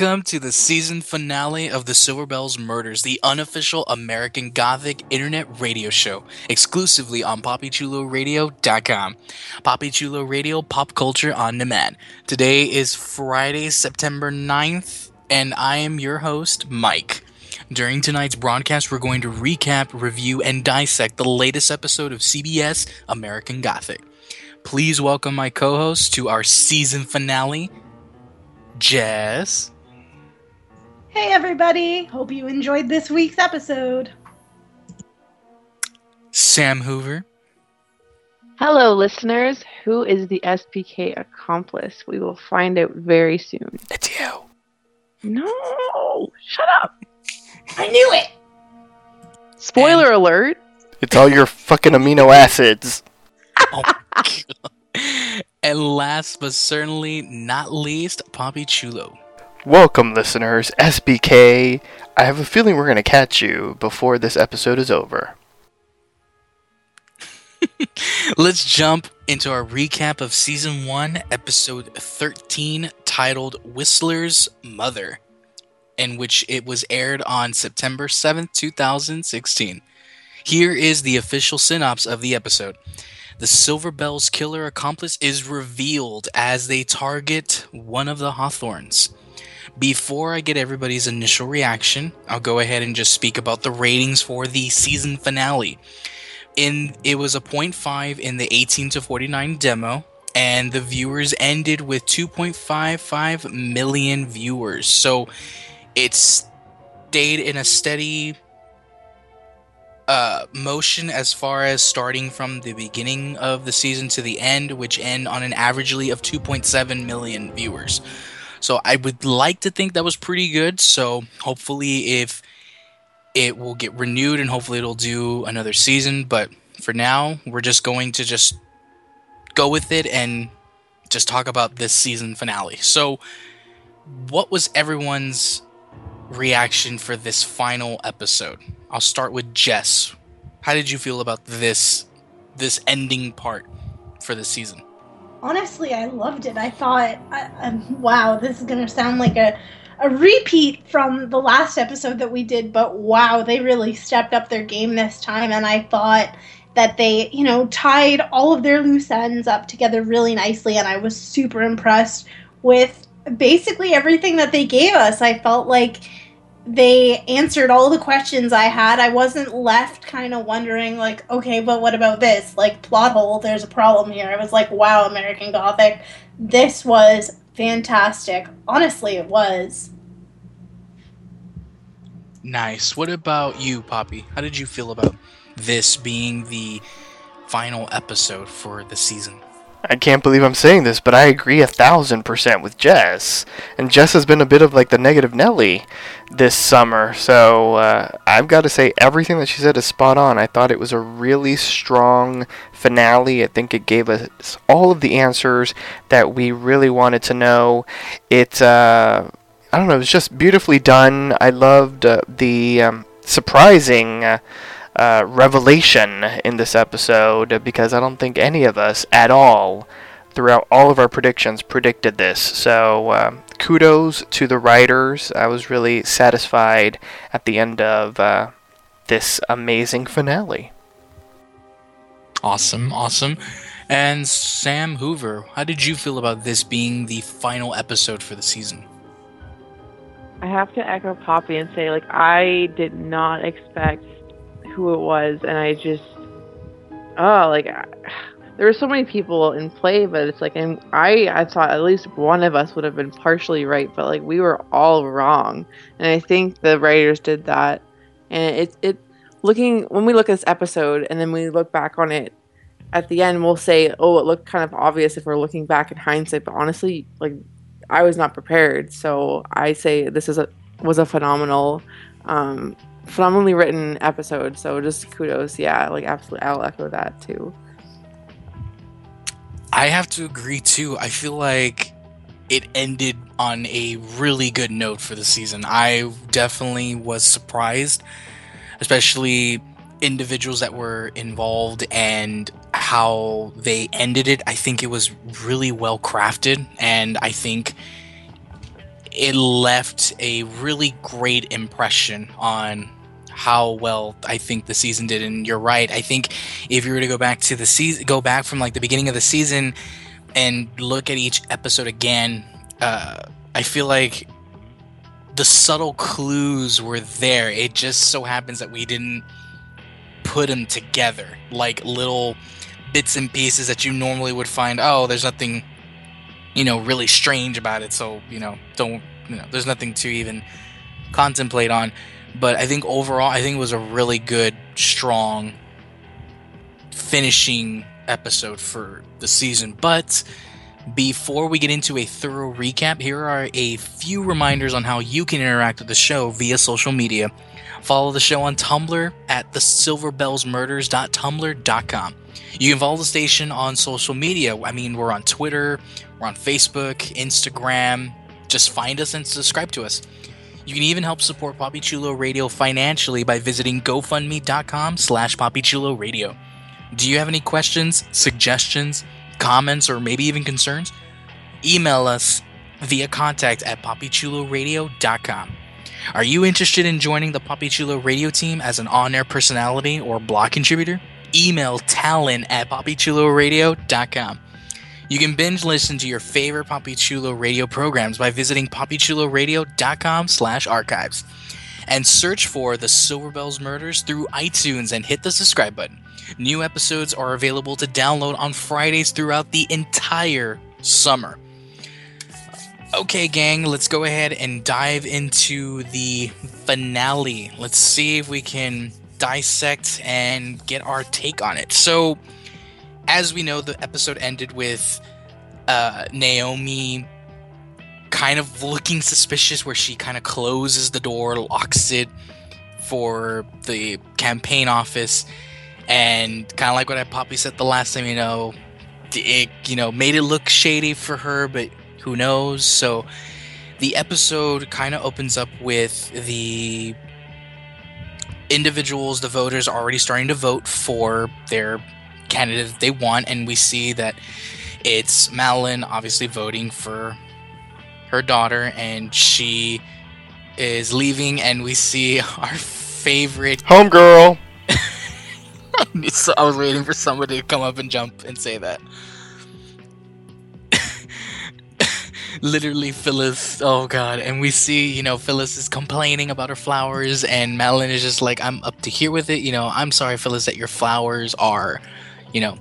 Welcome to the season finale of the Silver Bells Murders, the unofficial American Gothic internet radio show, exclusively on PapiChuloRadio.com. Papi Chulo Radio, pop culture on demand. Today is Friday, September 9th, and I am your host, Mike. During tonight's broadcast, we're going to recap, review, and dissect the latest episode of CBS American Gothic. Please welcome my co host to our season finale, Jess. Hey, everybody. Hope you enjoyed this week's episode. Sam Hoover. Hello, listeners. Who is the SBK accomplice? We will find out very soon. It's you. No! Shut up! I knew it. Spoiler alert! It's all your fucking amino acids. Oh my God. And last but certainly not least, Papi Chulo. Welcome, listeners. SBK. I have a feeling we're going to catch you before this episode is over. Let's jump into our recap of season 1, episode 13, titled Whistler's Mother, in which it was aired on September 7th, 2016. Here is the official synopsis of the episode. The Silver Bells killer accomplice is revealed as they target one of the Hawthornes. Before I get everybody's initial reaction, I'll go ahead and just speak about the ratings for the season finale. In it was a 0.5 in the 18 to 49 demo, and the viewers ended with 2.55 million viewers. So it stayed in a steady uh, motion as far as starting from the beginning of the season to the end, which end on an averagely of 2.7 million viewers. So I would like to think that was pretty good. So hopefully, if it will get renewed and hopefully it'll do another season. But for now, we're just going to just go with it and just talk about this season finale. So, what was everyone's reaction for this final episode? I'll start with Jess. How did you feel about this this ending part for the season? Honestly, I loved it. I thought, I, I, wow, this is going to sound like a, a repeat from the last episode that we did, but wow, they really stepped up their game this time. And I thought that they, you know, tied all of their loose ends up together really nicely. And I was super impressed with basically everything that they gave us. I felt like they answered all the questions I had. I wasn't left kind of wondering, like, okay, but what about this? Like, plot hole, there's a problem here. I was like, wow, American Gothic, this was fantastic. Honestly, it was. Nice. What about you, Papi? How did you feel about this being the final episode for the season? I can't believe I'm saying this, but I agree a thousand percent with Jess. And Jess has been a bit of like the negative Nelly this summer, so uh, I've got to say everything that she said is spot on. I thought it was a really strong finale. I think it gave us all of the answers that we really wanted to know. It, uh, I don't know, it was just beautifully done. I loved uh, the um, surprising. Uh, revelation in this episode because I don't think any of us at all, throughout all of our predictions, predicted this. So uh, kudos to the writers. I was really satisfied at the end of uh, this amazing finale. Awesome, awesome. And Sam Hoover, how did you feel about this being the final episode for the season? I have to echo Papi and say, like, I did not expect who it was, and I just, oh, like, I, there were so many people in play, but it's like, and I, I thought at least one of us would have been partially right, but like, we were all wrong, and I think the writers did that, and it, it, looking when we look at this episode, and then we look back on it at the end, we'll say, oh, it looked kind of obvious if we're looking back in hindsight, but honestly, like I was not prepared. So I say this is a was a phenomenal, um, phenomenally written episode. So just kudos, yeah, like absolutely, I'll echo that too. I have to agree too. I feel like it ended on a really good note for the season. I definitely was surprised, especially individuals that were involved and how they ended it. I think it was really well crafted, and I think it left a really great impression on how well I think the season did. And you're right. I think if you were to go back to the season, go back from like the beginning of the season and look at each episode again, uh, I feel like the subtle clues were there. It just so happens that we didn't put them together like little bits and pieces that you normally would find. Oh, there's nothing, you know, really strange about it. So you know, don't you know, there's nothing to even contemplate on. But I think overall, I think it was a really good, strong finishing episode for the season. But before we get into a thorough recap, here are a few reminders on how you can interact with the show via social media. Follow the show on Tumblr at thesilverbellsmurders.tumblr.com. You can follow the station on social media. I mean, we're on Twitter, we're on Facebook, Instagram. Just find us and subscribe to us. You can even help support Papi Chulo Radio financially by visiting gofundme.com slash papichulo Do you have any questions, suggestions, comments, or maybe even concerns? Email us via contact at papichuloradio.com. Are you interested in joining the Papi Chulo radio team as an on air personality or blog contributor? Email talon at papichuloradio.com. You can binge listen to your favorite Papi Chulo radio programs by visiting papichuloradio.com slash archives. And search for the Silver Bells Murders through iTunes and hit the subscribe button. New episodes are available to download on Fridays throughout the entire summer. Okay, gang, let's go ahead and dive into the finale. Let's see if we can dissect and get our take on it. So, as we know, the episode ended with uh, Naomi kind of looking suspicious, where she kind of closes the door, locks it for the campaign office, and kind of like what I Papi said the last time, you know, it you know made it look shady for her, but who knows? So the episode kind of opens up with the individuals, the voters, already starting to vote for their candidate they want, and we see that it's Madeline obviously voting for her daughter, and she is leaving, and we see our favorite homegirl. so I was waiting for somebody to come up and jump and say that. literally Phyllis. Oh god, and we see you know Phyllis is complaining about her flowers, and Madeline is just like, I'm up to here with it. You know, I'm sorry, Phyllis, that your flowers are, you know,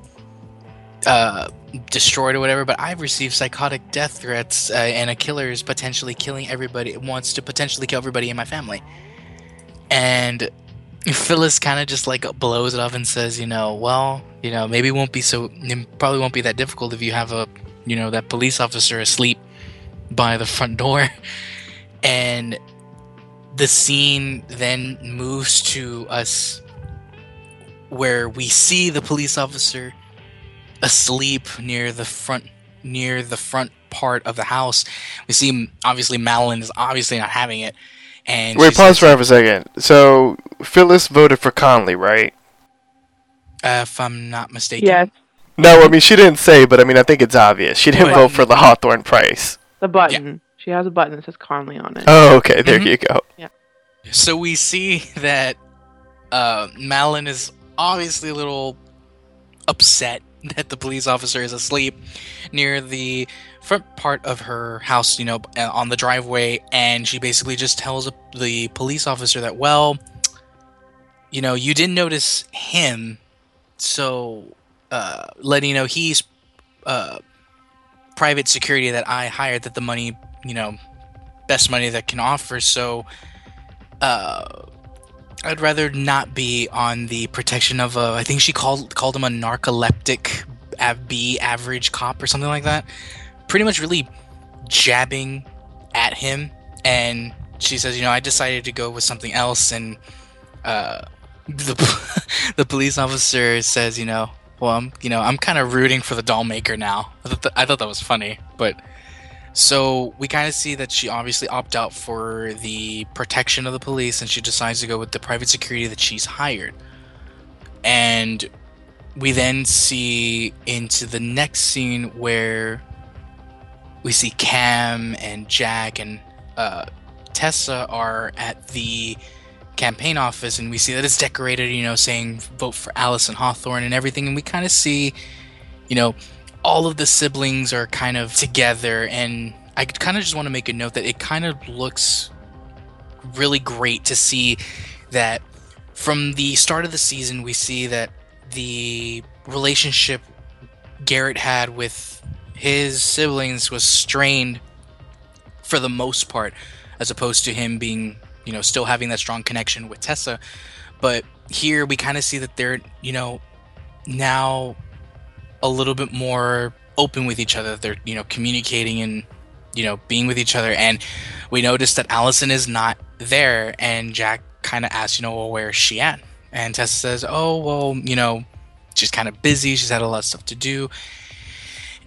uh, destroyed or whatever. But I've received psychotic death threats, uh, and a killer is potentially killing everybody. Wants to potentially kill everybody in my family, and. Phyllis kind of just like blows it off and says, you know, well, you know, maybe won't be so, probably won't be that difficult if you have a, you know, that police officer asleep by the front door. And the scene then moves to us where we see the police officer asleep near the front near the front part of the house. We see obviously Madeline is obviously not having it. And wait, pause for half a second. So Phyllis voted for Conley, right? uh, if I'm not mistaken. Yes, No, I mean she didn't say, but I mean I think it's obvious. She didn't But- vote for the Hawthorne Price. the button. She has a button that says Conley on it. Oh, okay, there Mhm. you go. Yeah. So we see that uh, Malin is obviously a little upset that the police officer is asleep near the front part of her house, you know, uh, on the driveway, and she basically just tells the police officer that, well, you know, you didn't notice him, so uh, letting you know he's uh, private security that I hired, that the money, you know, best money that can offer, so uh, I'd rather not be on the protection of a. I think she called called him a narcoleptic B average cop or something like that. Pretty much really jabbing at him, and she says, you know, I decided to go with something else, and uh, the the police officer says, you know, well, I'm you know I'm kind of rooting for the doll maker now. I thought, th- I thought that was funny, but so we kind of see that she obviously opt out for the protection of the police, and she decides to go with the private security that she's hired. And we then see into the next scene where we see Cam and Jack and uh, Tessa are at the campaign office, and we see that it's decorated, you know, saying vote for Allison Hawthorne and everything, and we kind of see, you know, all of the siblings are kind of together and i kind of just want to make a note that it kind of looks really great to see that from the start of the season we see that the relationship garrett had with his siblings was strained for the most part as opposed to him being you know still having that strong connection with tessa. But here we kind of see that they're you know now a little bit more open with each other. They're you know communicating and you know being with each other. And we noticed that Allison is not there, and Jack kind of asks, you know, well, where is she at? And Tessa says, oh well, you know, she's kind of busy. She's had a lot of stuff to do.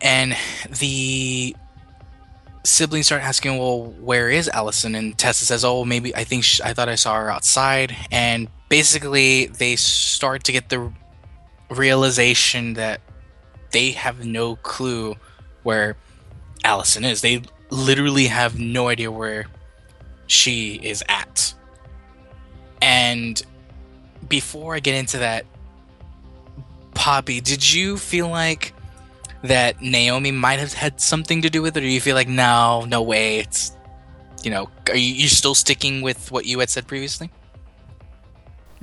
And the siblings start asking, well, where is Allison? And Tessa says, oh, maybe I think sh I thought I saw her outside. And basically, they start to get the realization that they have no clue where Allison is. They literally have no idea where she is at. And before I get into that, Papi, did you feel like that Naomi might have had something to do with it, or do you feel like no, no way? It's you know, are you you still sticking with what you had said previously?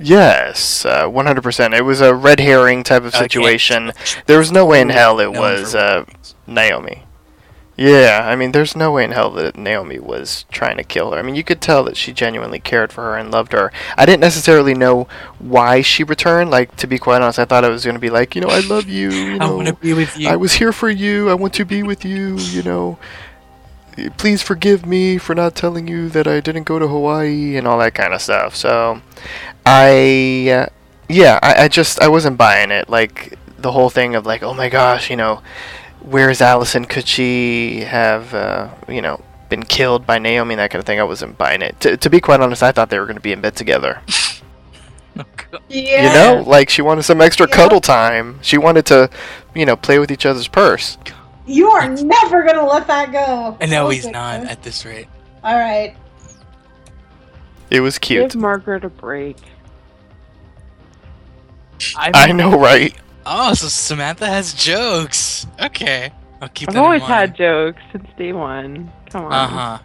Yes, uh, 100%. It was a red herring type of Okay. situation. There was no way in hell it was uh, Naomi. Yeah, I mean, there's no way in hell that Naomi was trying to kill her. I mean, you could tell that she genuinely cared for her and loved her. I didn't necessarily know why she returned. Like, to be quite honest, I thought it was going to be like, you know, I love you. You I want to be with you. I was here for you. I want to be with you. You know, please forgive me for not telling you that I didn't go to Hawaii and all that kind of stuff. So, I, uh, yeah, I, I just I wasn't buying it. Like the whole thing of like, oh my gosh, you know, where's Allison? Could she have, uh, you know, been killed by Naomi? and That kind of thing. I wasn't buying it. To, to be quite honest, I thought they were going to be in bed together. Yeah. You know, like she wanted some extra Yeah. cuddle time. She wanted to, you know, play with each other's purse. You are never gonna let that go. I know Oh, he's goodness. not at this rate. All right. It was cute. Give Margaret a break. I know, right? Oh, so Samantha has jokes. Okay, I'll keep I've that in always mind. had jokes since day one. Come on. Uh huh.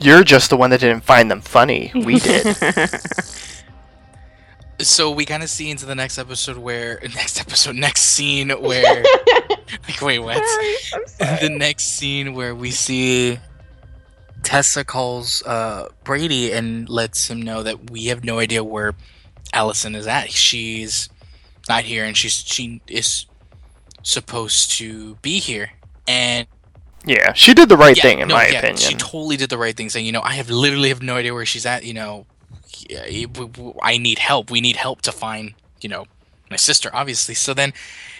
You're just the one that didn't find them funny. We did. So we kind of see into the next episode where next episode, next scene where like wait what? Sorry, sorry. the next scene where we see Tessa calls uh, Brady and lets him know that we have no idea where Allison is at. She's not here, and she's she is supposed to be here. And yeah, she did the right yeah, thing in no, my yeah, opinion. she totally did the right thing, saying, you know, I have literally have no idea where she's at. You know, yeah, it- w- w- I need help. We need help to find, you know, my sister, obviously. So then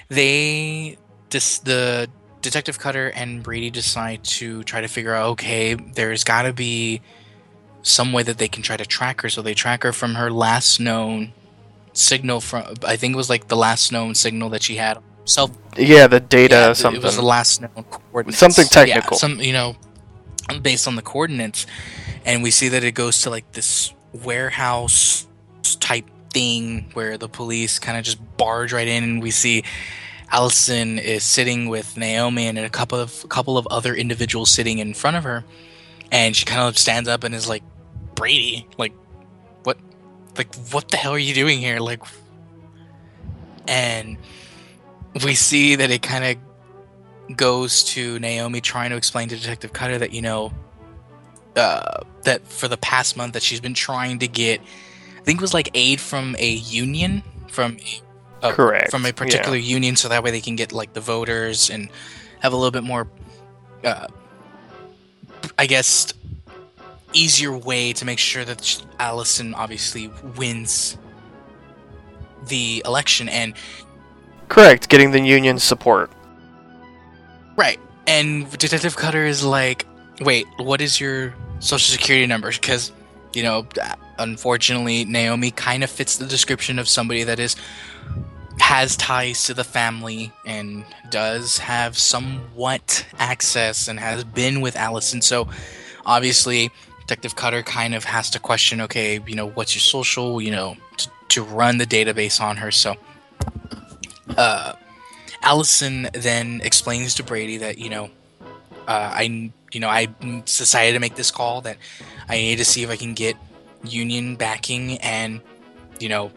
they, dis- the detective Cutter and Brady decide to try to figure out, okay, there's got to be some way that they can try to track her. So they track her from her last known signal from. I think it was like the last known signal that she had. Self. Yeah, the data yeah, something. It was the last known coordinates. Something technical. Yeah, some you know, based on the coordinates, and we see that it goes to like this warehouse type thing where the police kind of just barge right in, and we see Allison is sitting with Naomi and a couple of a couple of other individuals sitting in front of her, and she kind of stands up and is like, "Brady, like, what, like, what the hell are you doing here?" Like, and we see that it kind of goes to Naomi trying to explain to Detective Cutter that you know uh, that for the past month that she's been trying to get, I think it was like aid from a union from a, Correct, from a particular union, so that way they can get like the voters and have a little bit more, uh, I guess, easier way to make sure that Allison obviously wins the election and Correct, getting the union support. Right. And Detective Cutter is like, wait, what is your social security number? Because, you know, unfortunately, Naomi kind of fits the description of somebody that is has ties to the family and does have somewhat access and has been with Allison. So obviously, Detective Cutter kind of has to question, okay, you know, what's your social, you know, to, to run the database on her. So, uh, Allison then explains to Brady that you know, uh, I you know I decided to make this call that I need to see if I can get union backing and you know,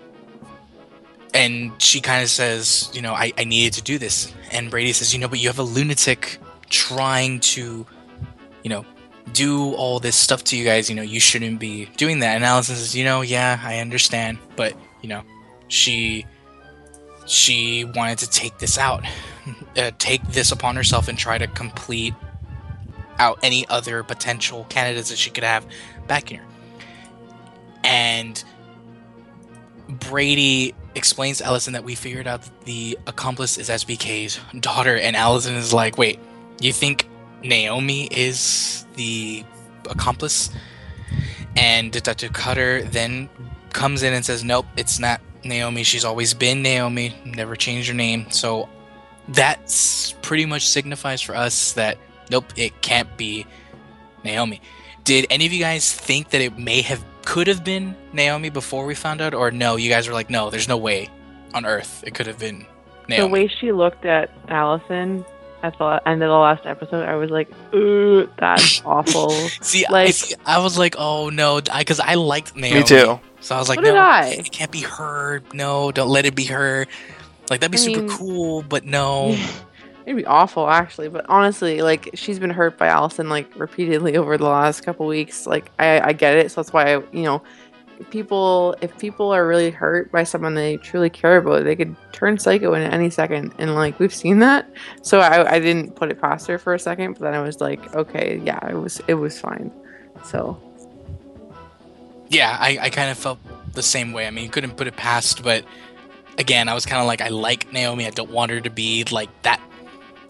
and she kind of says you know I, I needed to do this. And Brady says you know but you have a lunatic trying to you know do all this stuff to you guys. You know you shouldn't be doing that. And Allison says you know yeah I understand but you know she she wanted to take this out, uh, take this upon herself, and try to complete out any other potential candidates that she could have back here. And Brady explains to Allison that we figured out that the accomplice is SBK's daughter, and Allison is like, "Wait, you think Naomi is the accomplice?" And Detective Cutter then comes in and says, "Nope, it's not Naomi. She's always been Naomi, never changed her name. So that's pretty much signifies for us that nope, it can't be Naomi. Did any of you guys think that it may have could have been Naomi before we found out, or no? You guys were like, no, there's no way on Earth it could have been Naomi. The way she looked at Allison at the end of the last episode, I was like, "Ooh, that's awful." see, I, like- see, I was like, oh no, because I, liked Naomi. Me too. So I was like, So no, I. it can't be her. No, don't let it be her. Like that'd be I super mean- cool, but no. It'd be awful, actually. But honestly, like she's been hurt by Allison like repeatedly over the last couple weeks. Like I, I get it. So that's why I, you know, people if people are really hurt by someone they truly care about, they could turn psycho in any second, and like we've seen that. So I, I didn't put it past her for a second, but then I was like, okay, yeah, it was it was fine. So yeah, I, I kind of felt the same way. I mean, you couldn't put it past, but again, I was kind of like, I like Naomi. I don't want her to be like that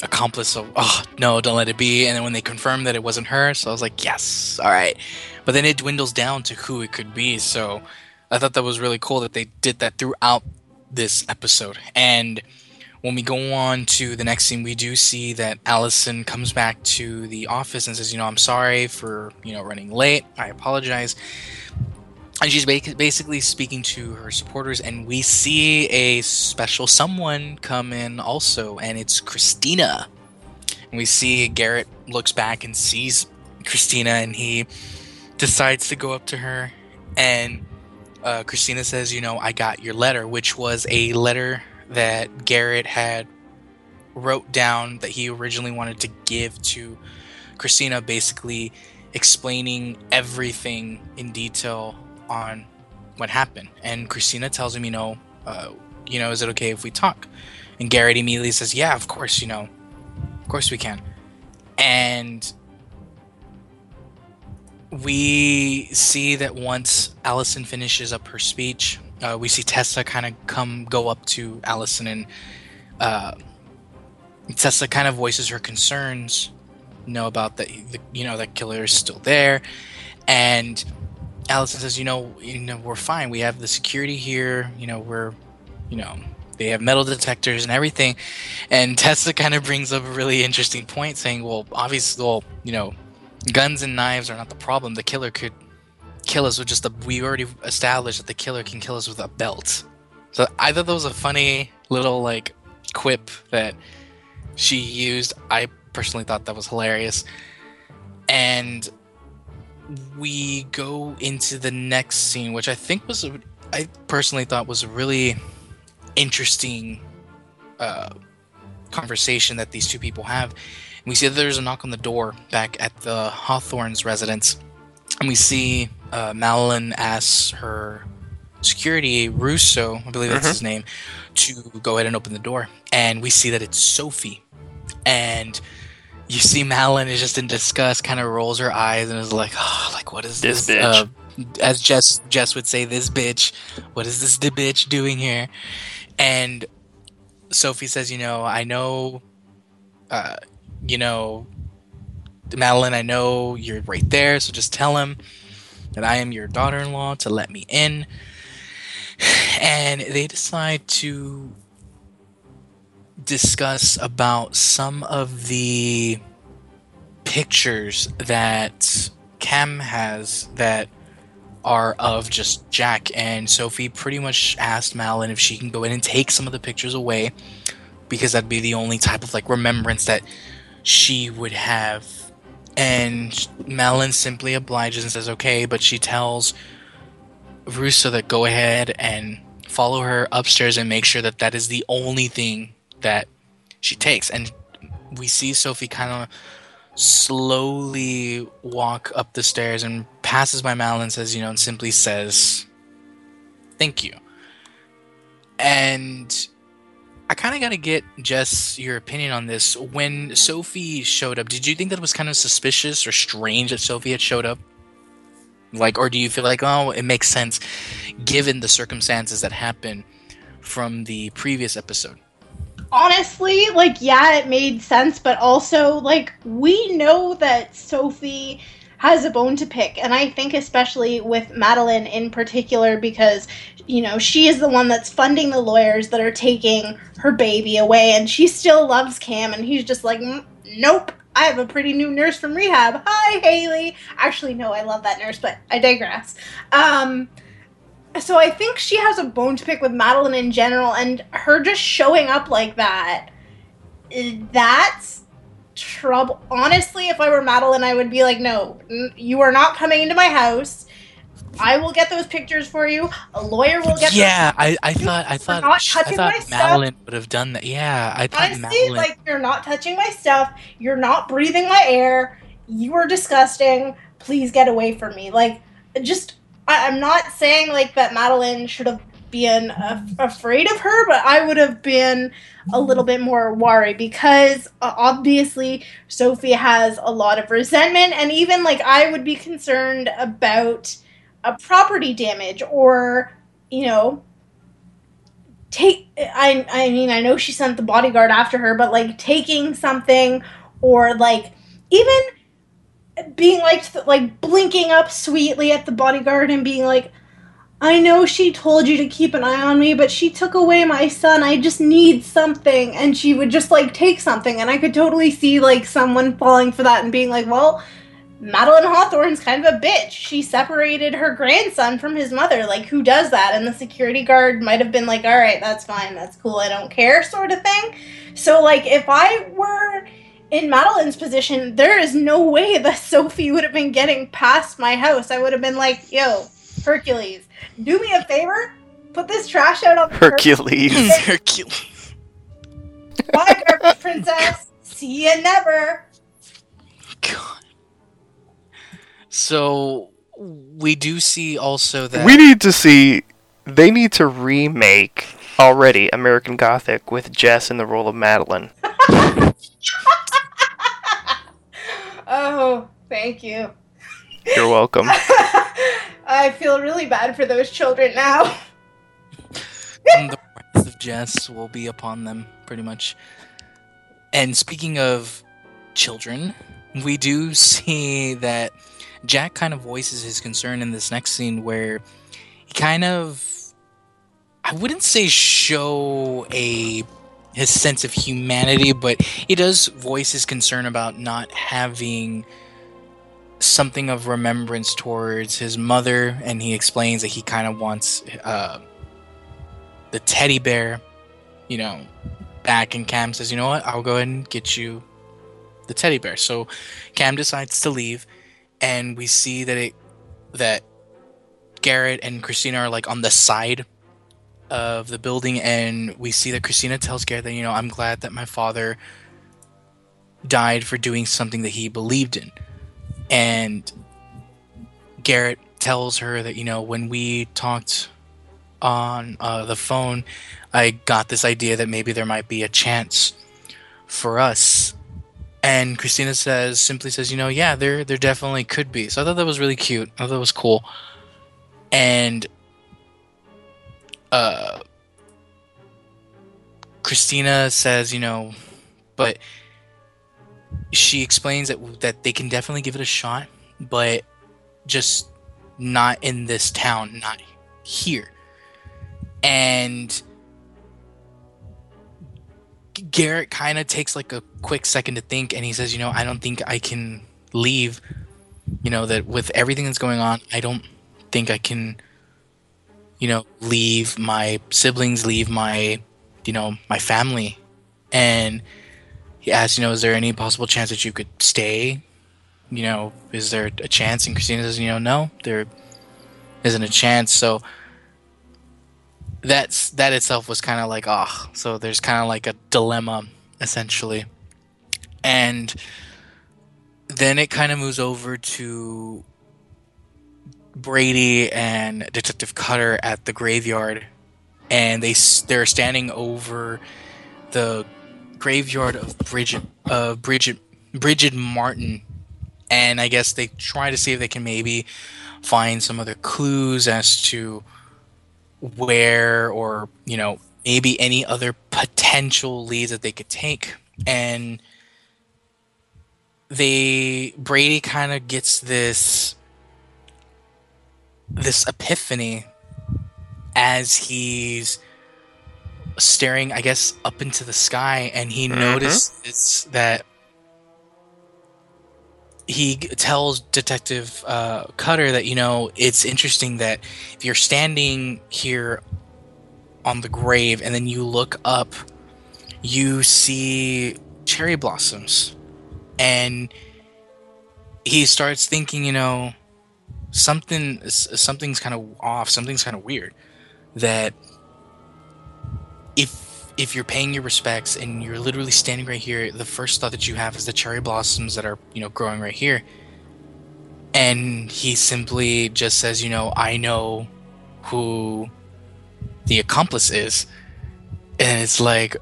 accomplice of, oh, no, don't let it be. And then when they confirmed that it wasn't her, so I was like, yes, all right. But then it dwindles down to who it could be. So I thought that was really cool that they did that throughout this episode. And when we go on to the next scene, we do see that Allison comes back to the office and says, you know, I'm sorry for, you know, running late. I apologize and she's basically speaking to her supporters and we see a special someone come in also and it's christina. And we see garrett looks back and sees christina and he decides to go up to her. And uh, christina says you know i got your letter which was a letter that garrett had wrote down that he originally wanted to give to christina basically explaining everything in detail on what happened. And Christina tells him, you know, uh, you know, is it okay if we talk? And Garrett immediately says, yeah, of course, you know, of course we can. And we see that once Allison finishes up her speech, uh, we see Tessa kind of come go up to Allison and uh, Tessa kind of voices her concerns, you know, about the, you know, that killer is still there, and Allison says, you know, you know, we're fine. We have the security here. You know, we're, you know, they have metal detectors and everything. And Tessa kind of brings up a really interesting point, saying, well, obviously, well, you know, guns and knives are not the problem. The killer could kill us with just a. We already established that the killer can kill us with a belt. So I thought that was a funny little like quip that she used. I personally thought that was hilarious. And we go into the next scene, which I think was, a, I personally thought was a really interesting uh, conversation that these two people have. And we see that there's a knock on the door back at the Hawthorne's residence, and we see uh, Madeline asks her security, Russo, I believe that's Mhm. his name, to go ahead and open the door. And we see that it's Sophie. And you see Madeline is just in disgust, kind of rolls her eyes and is like, oh, like, what is This this? bitch. Uh, as Jess, Jess would say, this bitch, what is this the bitch doing here? And Sophie says, you know, I know, uh, you know, Madeline, I know you're right there, so just tell him that I am your daughter in law to let me in. And they decide to discuss about some of the pictures that Cam has that are of just Jack and Sophie. Pretty much asked Malin if she can go in and take some of the pictures away because that'd be the only type of like remembrance that she would have. And Malin simply obliges and says okay but she tells Russo that go ahead and follow her upstairs and make sure that that is the only thing that she takes and we see Sophie kind of slowly walk up the stairs and passes by Mal and says, you know, and simply says, thank you. And I kind of got to get Jess your opinion on this. When Sophie showed up, did you think that was kind of suspicious or strange that Sophie had showed up? Like, or do you feel like, oh, it makes sense given the circumstances that happened from the previous episode? Honestly, like, yeah, it made sense, but also, like, we know that Sophie has a bone to pick, and I think especially with Madeline in particular, because, you know, she is the one that's funding the lawyers that are taking her baby away, and she still loves Cam, and he's just like, "Mm, nope. I have a pretty new nurse from rehab. Hi, Haley. Actually, no, I love that nurse, but I digress. Um, so I think she has a bone to pick with Madeline in general, and her just showing up like that, eh, that's trouble. Honestly, if I were Madeline, I would be like, no, you are not coming into my house. I will get those pictures for you. A lawyer will get. yeah, I, I thought I thought I thought my stuff. Madeline would have done that. Yeah, I thought Honestly, Madeline. like you're not touching my stuff. You're not breathing my air. You are disgusting. Please get away from me. Like, just I, I'm not saying like that Madeline should have been uh, afraid of her, but I would have been a little bit more worried because uh, obviously Sophie has a lot of resentment, and even like I would be concerned about a property damage or you know take I I mean I know she sent the bodyguard after her, but like taking something or like even being like th- like blinking up sweetly at the bodyguard and being like I know she told you to keep an eye on me, but she took away my son. I just need something. And she would just like take something. And I could totally see like someone falling for that and being like, well, Madeline Hawthorne's kind of a bitch. She separated her grandson from his mother. Like, who does that? And the security guard might have been like, all right, that's fine, that's cool, I don't care, sort of thing. So, like, if I were in Madeline's position, there is no way that Sophie would have been getting past my house. I would have been like, yo, Hercules, do me a favor, put this trash out on the curb. Hercules. Hercules. Bye, garbage princess. See you never. God. So we do see also that we need to see. They need to remake already American Gothic with Jess in the role of Madeline. Oh, thank you. You're welcome. I feel really bad for those children now. and the wrath of Jess will be upon them, pretty much. And speaking of children, we do see that Jack kind of voices his concern in this next scene where he kind of I wouldn't say show a his sense of humanity, but he does voice his concern about not having something of remembrance towards his mother, and he explains that he kind of wants uh, the teddy bear, you know, back. And Cam says, "You know what? I'll go ahead and get you the teddy bear." So Cam decides to leave, and we see that it that Garrett and Christina are like on the side of the building, and we see that Christina tells Garrett that you know I'm glad that my father died for doing something that he believed in, and Garrett tells her that you know when we talked on uh, the phone, I got this idea that maybe there might be a chance for us. And Christina says, simply says, you know, yeah, there, there definitely could be. So I thought that was really cute. I thought that was cool. And uh, Christina says, you know, but she explains that that they can definitely give it a shot, but just not in this town, not here. And Garrett kind of takes like a quick second to think, and he says, "You know, I don't think I can leave. You know that with everything that's going on, I don't think I can." You know, leave my siblings, leave my, you know, my family. And he asks, you know, is there any possible chance that you could stay? You know, is there a chance? And Christina says, you know, no, there isn't a chance. So that's that itself was kind of like, oh. so there's kind of like a dilemma essentially. And then it kind of moves over to Brady and Detective Cutter at the graveyard, and they they're standing over the graveyard of Bridget uh, Bridget Bridget Martin, and I guess they try to see if they can maybe find some other clues as to where or you know maybe any other potential leads that they could take. And they Brady kind of gets this this epiphany as he's staring, I guess, up into the sky, and he mm-hmm. notices that he tells Detective uh, Cutter that you know it's interesting that if you're standing here on the grave and then you look up, you see cherry blossoms, and he starts thinking, you know, something something's kind of off something's kind of weird that if if you're paying your respects and you're literally standing right here the first thought that you have is the cherry blossoms that are you know growing right here. And he simply just says you know i know who the accomplice is. And it's like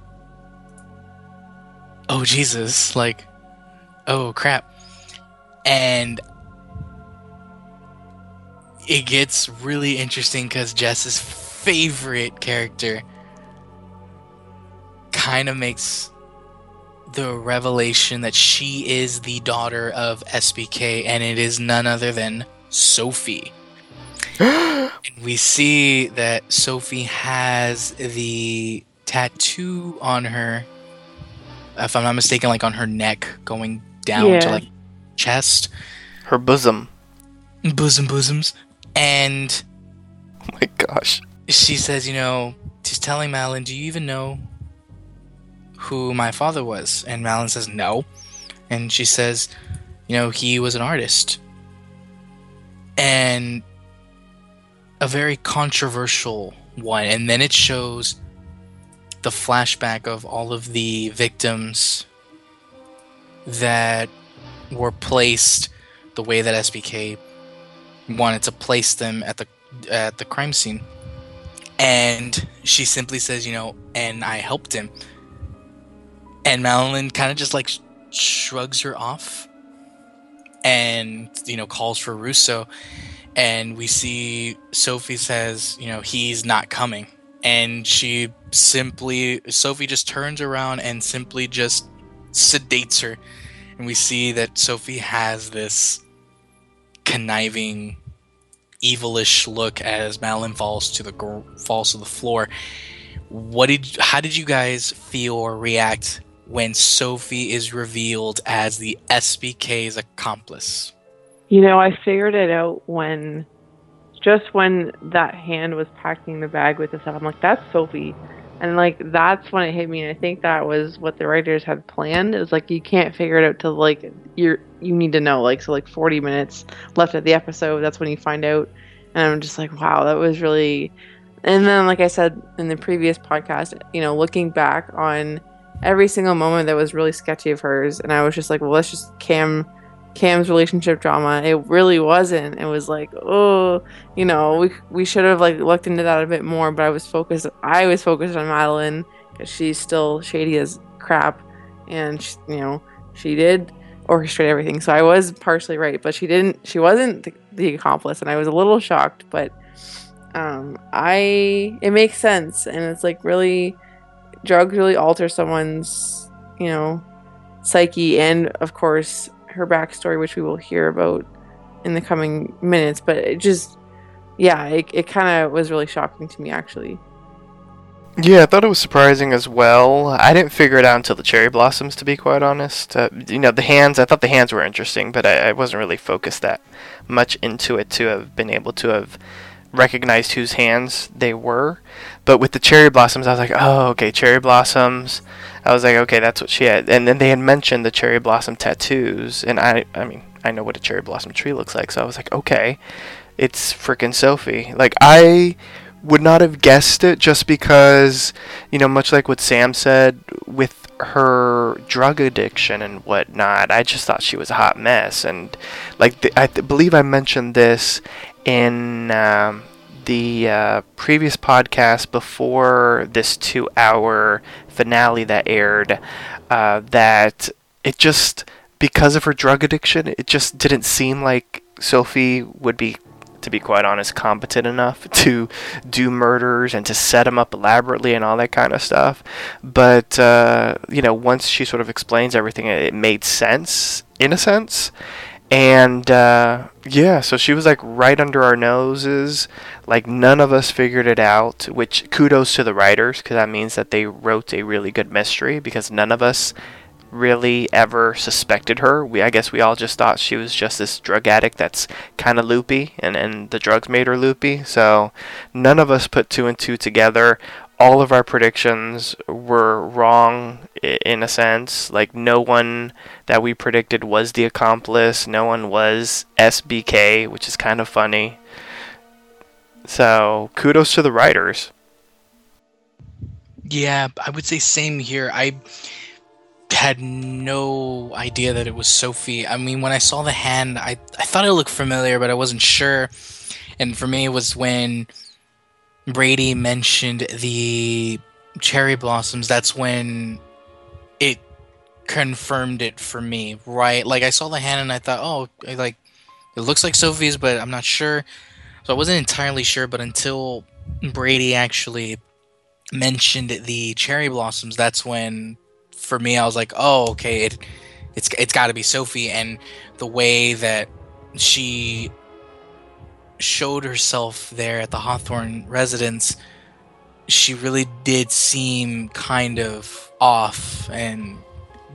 oh jesus like oh crap. And it gets really interesting because Jess's favorite character kind of makes the revelation that she is the daughter of SBK and it is none other than Sophie. and we see that Sophie has the tattoo on her, if I'm not mistaken, like on her neck going down yeah. to like chest. Her bosom. Bosom bosoms. And oh my gosh. She says, you know, she's telling Malin, do you even know who my father was? And Malin says, no. And she says, you know, he was an artist. And a very controversial one. And then it shows the flashback of all of the victims that were placed the way that SBK wanted to place them at the at the crime scene. And she simply says you know and i helped him. And madeline kind of just like sh- shrugs her off and you know calls for russo. And we see sophie says you know he's not coming. And she simply sophie just turns around and simply just sedates her. And we see that Sophie has this conniving, evilish look as Malin falls to the gr- falls to the floor. What did how did you guys feel or react when Sophie is revealed as the SBK's accomplice? You know, I figured it out when just when that hand was packing the bag with the stuff. I'm like, that's Sophie. And like that's when it hit me. And I think that was what the writers had planned. It was like you can't figure it out till like you're you need to know. Like so like forty minutes left of the episode, that's when you find out. And I'm just like, wow, that was really and then like I said in the previous podcast, you know, looking back on every single moment that was really sketchy of hers, and I was just like, well, let's just Cam Cam's relationship drama. It really wasn't. It was like, oh, you know, we we should have like looked into that a bit more. But I was focused. I was focused on Madeline because she's still shady as crap, and she, you know she did orchestrate everything. So I was partially right, but she didn't. She wasn't the, the accomplice, and I was a little shocked. But um, I it makes sense, and it's like really drugs really alter someone's you know psyche, and of course her backstory, which we will hear about in the coming minutes. But it just, yeah, it, it kind of was really shocking to me, actually. Yeah, I thought it was surprising as well. I didn't figure it out until the cherry blossoms, to be quite honest. Uh, you know, the hands, I thought the hands were interesting, but I, I wasn't really focused that much into it to have been able to have recognized whose hands they were. But with the cherry blossoms, I was like, oh, okay, cherry blossoms. I was like, okay, that's what she had. And then they had mentioned the cherry blossom tattoos, and I, I mean, I know what a cherry blossom tree looks like, so I was like, okay, it's freaking Sophie. Like I would not have guessed it just because, you know, much like what Sam said with her drug addiction and whatnot, I just thought she was a hot mess. And like the, I th- believe I mentioned this in um, the uh, previous podcast before this two-hour finale that aired, uh, that it just because of her drug addiction, it just didn't seem like Sophie would be, to be quite honest, competent enough to do murders and to set them up elaborately and all that kind of stuff. But, uh, you know, once she sort of explains everything, it made sense, in a sense. And, uh, yeah, so she was like right under our noses. Like, none of us figured it out, which kudos to the writers, because that means that they wrote a really good mystery, because none of us really ever suspected her. We I guess we all just thought she was just this drug addict that's kind of loopy and and the drugs made her loopy. So none of us put two and two together. All of our predictions were wrong in a sense. Like no one that we predicted was the accomplice. No one was SBK, which is kind of funny. So kudos to the writers. Yeah, I would say same here. I had no idea that it was Sophie. I mean, when I saw the hand, I, I thought it looked familiar, but I wasn't sure. And for me, it was when Brady mentioned the cherry blossoms. That's when it confirmed it for me, right? Like I saw the hand and I thought, oh, like it looks like Sophie's, but I'm not sure. So I wasn't entirely sure, but until Brady actually mentioned the cherry blossoms, that's when for me, I was like, oh, okay, it, it's it's got to be Sophie, and the way that she showed herself there at the Hawthorne residence, she really did seem kind of off, and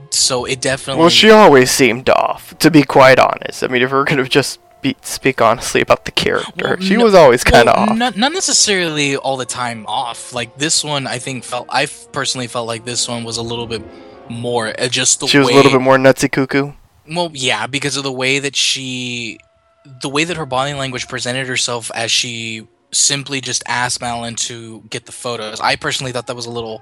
so it definitely. Well, she always seemed off, to be quite honest. I mean, if we're gonna just be, speak honestly about the character. Well, she no, was always kind of well, off. Not, not necessarily all the time off. Like this one, I think felt. I personally felt like this one was a little bit more. Uh, just the she was way, a little bit more nutsy cuckoo. Well, yeah, because of the way that she, the way that her body language presented herself as she simply just asked Madeline to get the photos. I personally thought that was a little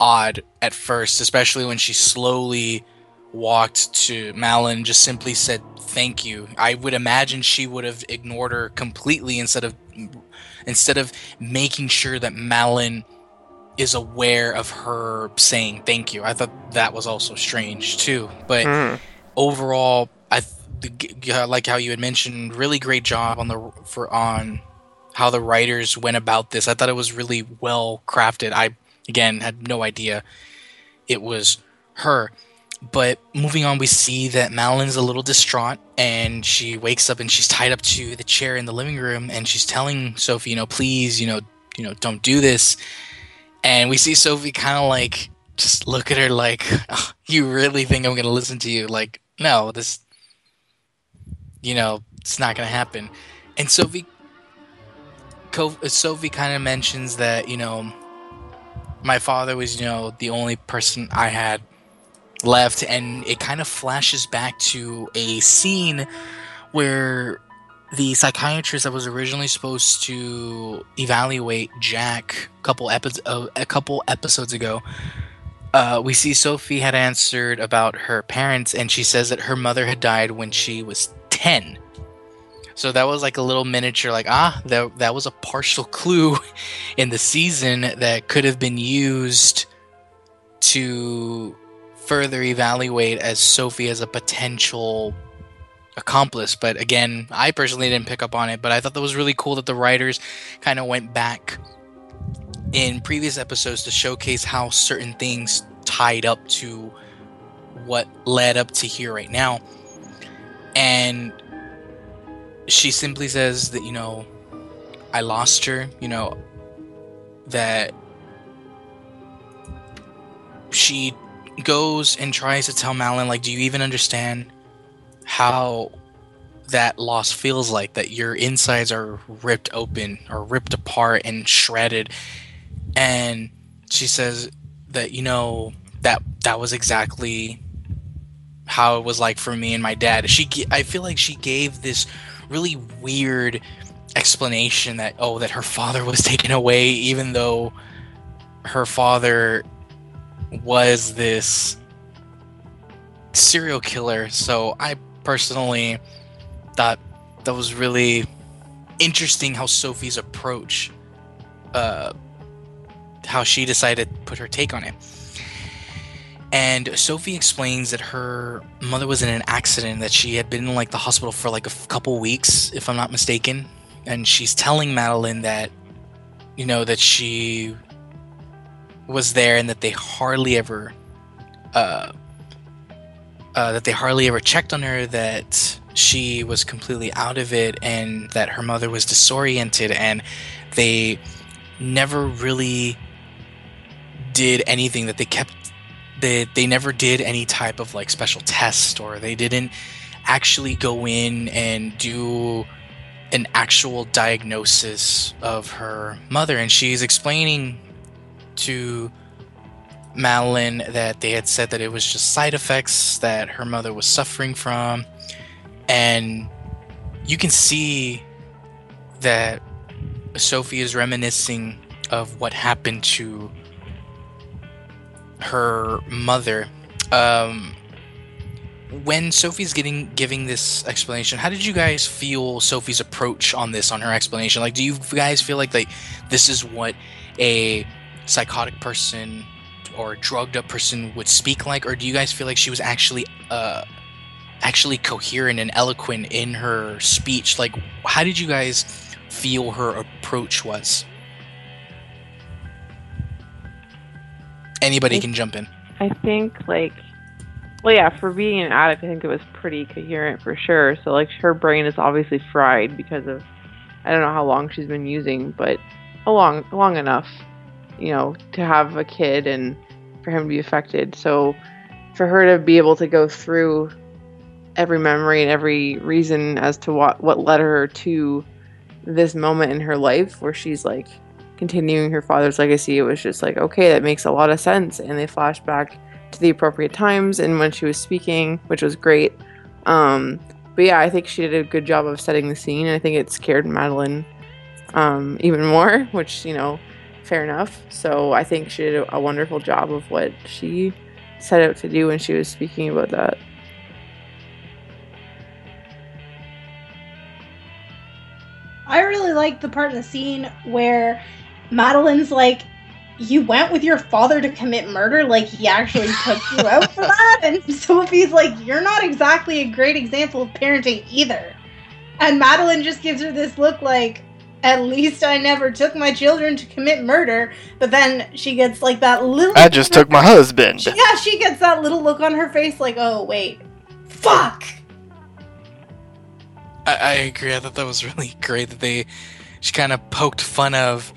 odd at first, especially when she slowly walked to Madeline just simply said thank you. I would imagine she would have ignored her completely instead of instead of making sure that Madeline is aware of her saying thank you. I thought that was also strange too. But mm. overall, I th- Uh, like how you had mentioned. Really great job on the for on how the writers went about this. I thought it was really well crafted. I again had no idea it was her. but moving on, we see that Madeline's a little distraught and she wakes up and she's tied up to the chair in the living room and she's telling Sophie, you know, please, you know, you know, don't do this. And we see Sophie kind of like just look at her like, oh, you really think I'm going to listen to you? Like, no, this, you know, it's not going to happen. And Sophie, Sophie kind of mentions that, you know, my father was, you know, the only person I had left, and it kind of flashes back to a scene where the psychiatrist that was originally supposed to evaluate Jack a couple epi- uh, a couple episodes ago. Uh, we see Sophie had answered about her parents, and she says that her mother had died when she was ten. So that was like a little miniature, like ah, that that was a partial clue in the season that could have been used to further evaluate as Sophie as a potential accomplice. But again, I personally didn't pick up on it, but I thought that was really cool that the writers kind of went back in previous episodes to showcase how certain things tied up to what led up to here right now. And she simply says that, you know, I lost her, you know, that she goes and tries to tell Madeline, like, do you even understand how that loss feels like? That your insides are ripped open or ripped apart and shredded. And she says that, you know, that that was exactly how it was like for me and my dad. She I feel like she gave this really weird explanation that oh that her father was taken away even though her father was this serial killer. So I personally thought that was really interesting how Sophie's approach, uh, how she decided to put her take on it. And Sophie explains that her mother was in an accident, that she had been in like the hospital for like a f- couple weeks, if I'm not mistaken. And she's telling Madeline that, you know, that she was there and that they hardly ever uh, uh, that they hardly ever checked on her that she was completely out of it and that her mother was disoriented and they never really did anything that they kept they, they never did any type of like special test or they didn't actually go in and do an actual diagnosis of her mother and she's explaining to Madeline that they had said that it was just side effects that her mother was suffering from. And you can see that Sophie is reminiscing of what happened to her mother. Um, when Sophie's getting giving this explanation, how did you guys feel Sophie's approach on this on her explanation? Like, do you guys feel like like this is what a psychotic person or drugged up person would speak like, or do you guys feel like she was actually uh, actually coherent and eloquent in her speech? Like, how did you guys feel her approach was? Anybody I, can jump in. I think like well yeah, for being an addict I think it was pretty coherent for sure. So like her brain is obviously fried because of I don't know how long she's been using, but long long enough you know, to have a kid and for him to be affected. So for her to be able to go through every memory and every reason as to what what led her to this moment in her life where she's like continuing her father's legacy, it was just like, okay, that makes a lot of sense. And they flash back to the appropriate times and when she was speaking, which was great. Um, but yeah, I think she did a good job of setting the scene. I think it scared Madeline um, even more, which, you know, fair enough. So I think she did a wonderful job of what she set out to do when she was speaking about that. I really like the part in the scene where Madeline's like, You went with your father to commit murder? Like, he actually took you out for that? And Sophie's like, You're not exactly a great example of parenting either. And Madeline just gives her this look like, at least I never took my children to commit murder. But then she gets like that little. I just took my husband. Yeah, she gets that little look on her face, like, oh wait, fuck. I, I agree. I thought that was really great that they she kind of poked fun of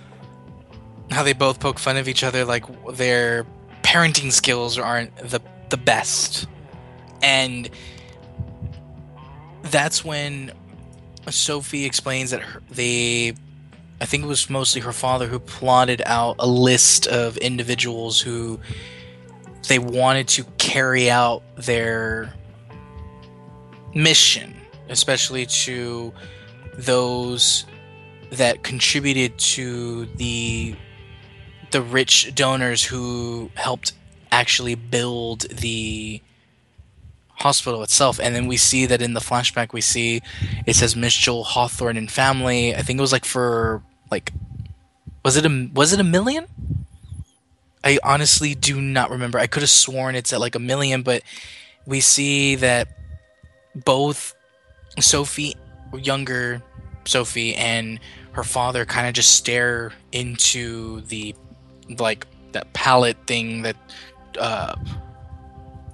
how they both poke fun of each other, like their parenting skills aren't the the best, and that's when Sophie explains that her, they, I think it was mostly her father who plotted out a list of individuals who they wanted to carry out their mission, especially to those that contributed to the the rich donors who helped actually build the hospital itself. And then we see that in the flashback, we see it says Mitchell Hawthorne and family. I think it was like for like, was it a was it a million? I honestly do not remember. I could have sworn it's at like a million, but we see that both Sophie, younger Sophie, and her father kind of just stare into the like that palette thing that uh,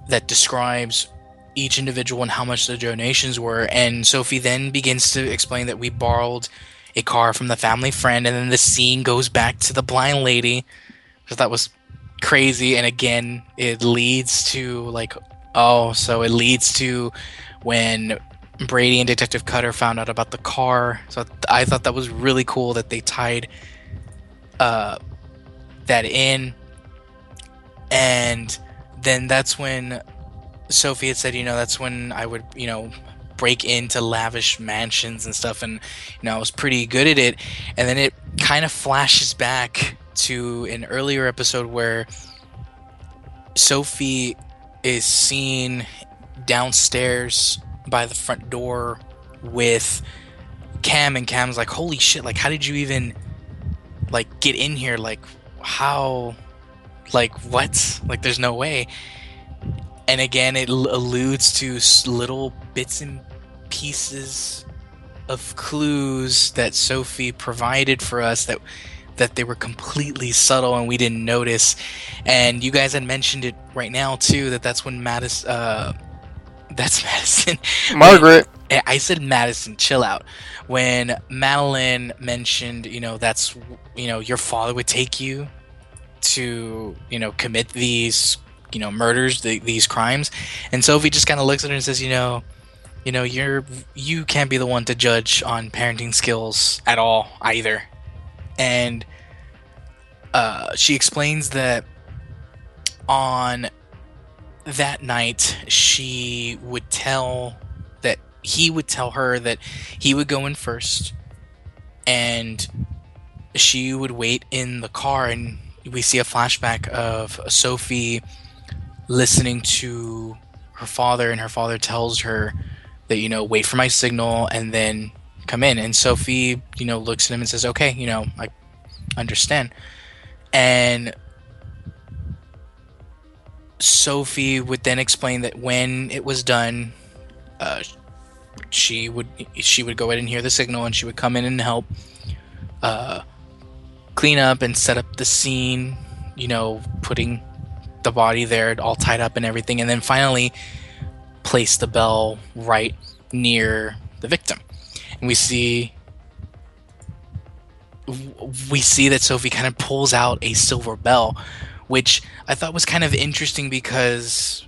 that describes each individual and how much the donations were. And Sophie then begins to explain that we borrowed a car from the family friend, and then the scene goes back to the blind lady. So that was crazy. And again, it leads to like, oh, so it leads to when Brady and Detective Cutter found out about the car. So I thought that was really cool that they tied uh, that in. And then that's when Sophie had said, you know, that's when I would, you know, break into lavish mansions and stuff. And, you know, I was pretty good at it. And then it kind of flashes back to an earlier episode where Sophie is seen downstairs by the front door with Cam, and Cam's like, "Holy shit! Like, how did you even like get in here? Like, how? Like, what? Like, there's no way." And again, it l- alludes to little bits and pieces of clues that Sophie provided for us that that they were completely subtle and we didn't notice. And you guys had mentioned it right now too that that's when Madison. Uh, that's Madison. Margaret. I said Madison, chill out. When Madeline mentioned, you know, that's you know, your father would take you to, you know, commit these, you know, murders, the, these crimes, and Sophie just kind of looks at her and says, you know, you know, you're you can't be the one to judge on parenting skills at all either, and uh, she explains that on that night she would tell he would tell her that he would go in first and she would wait in the car. And we see a flashback of Sophie listening to her father and her father tells her that you know wait for my signal and then come in. And Sophie you know looks at him and says okay you know I understand. And Sophie would then explain that when it was done, uh, she would she would go ahead and hear the signal, and she would come in and help uh, clean up and set up the scene. You know, putting the body there, all tied up and everything, and then finally place the bell right near the victim. And we see we see that Sophie kind of pulls out a silver bell, which I thought was kind of interesting because,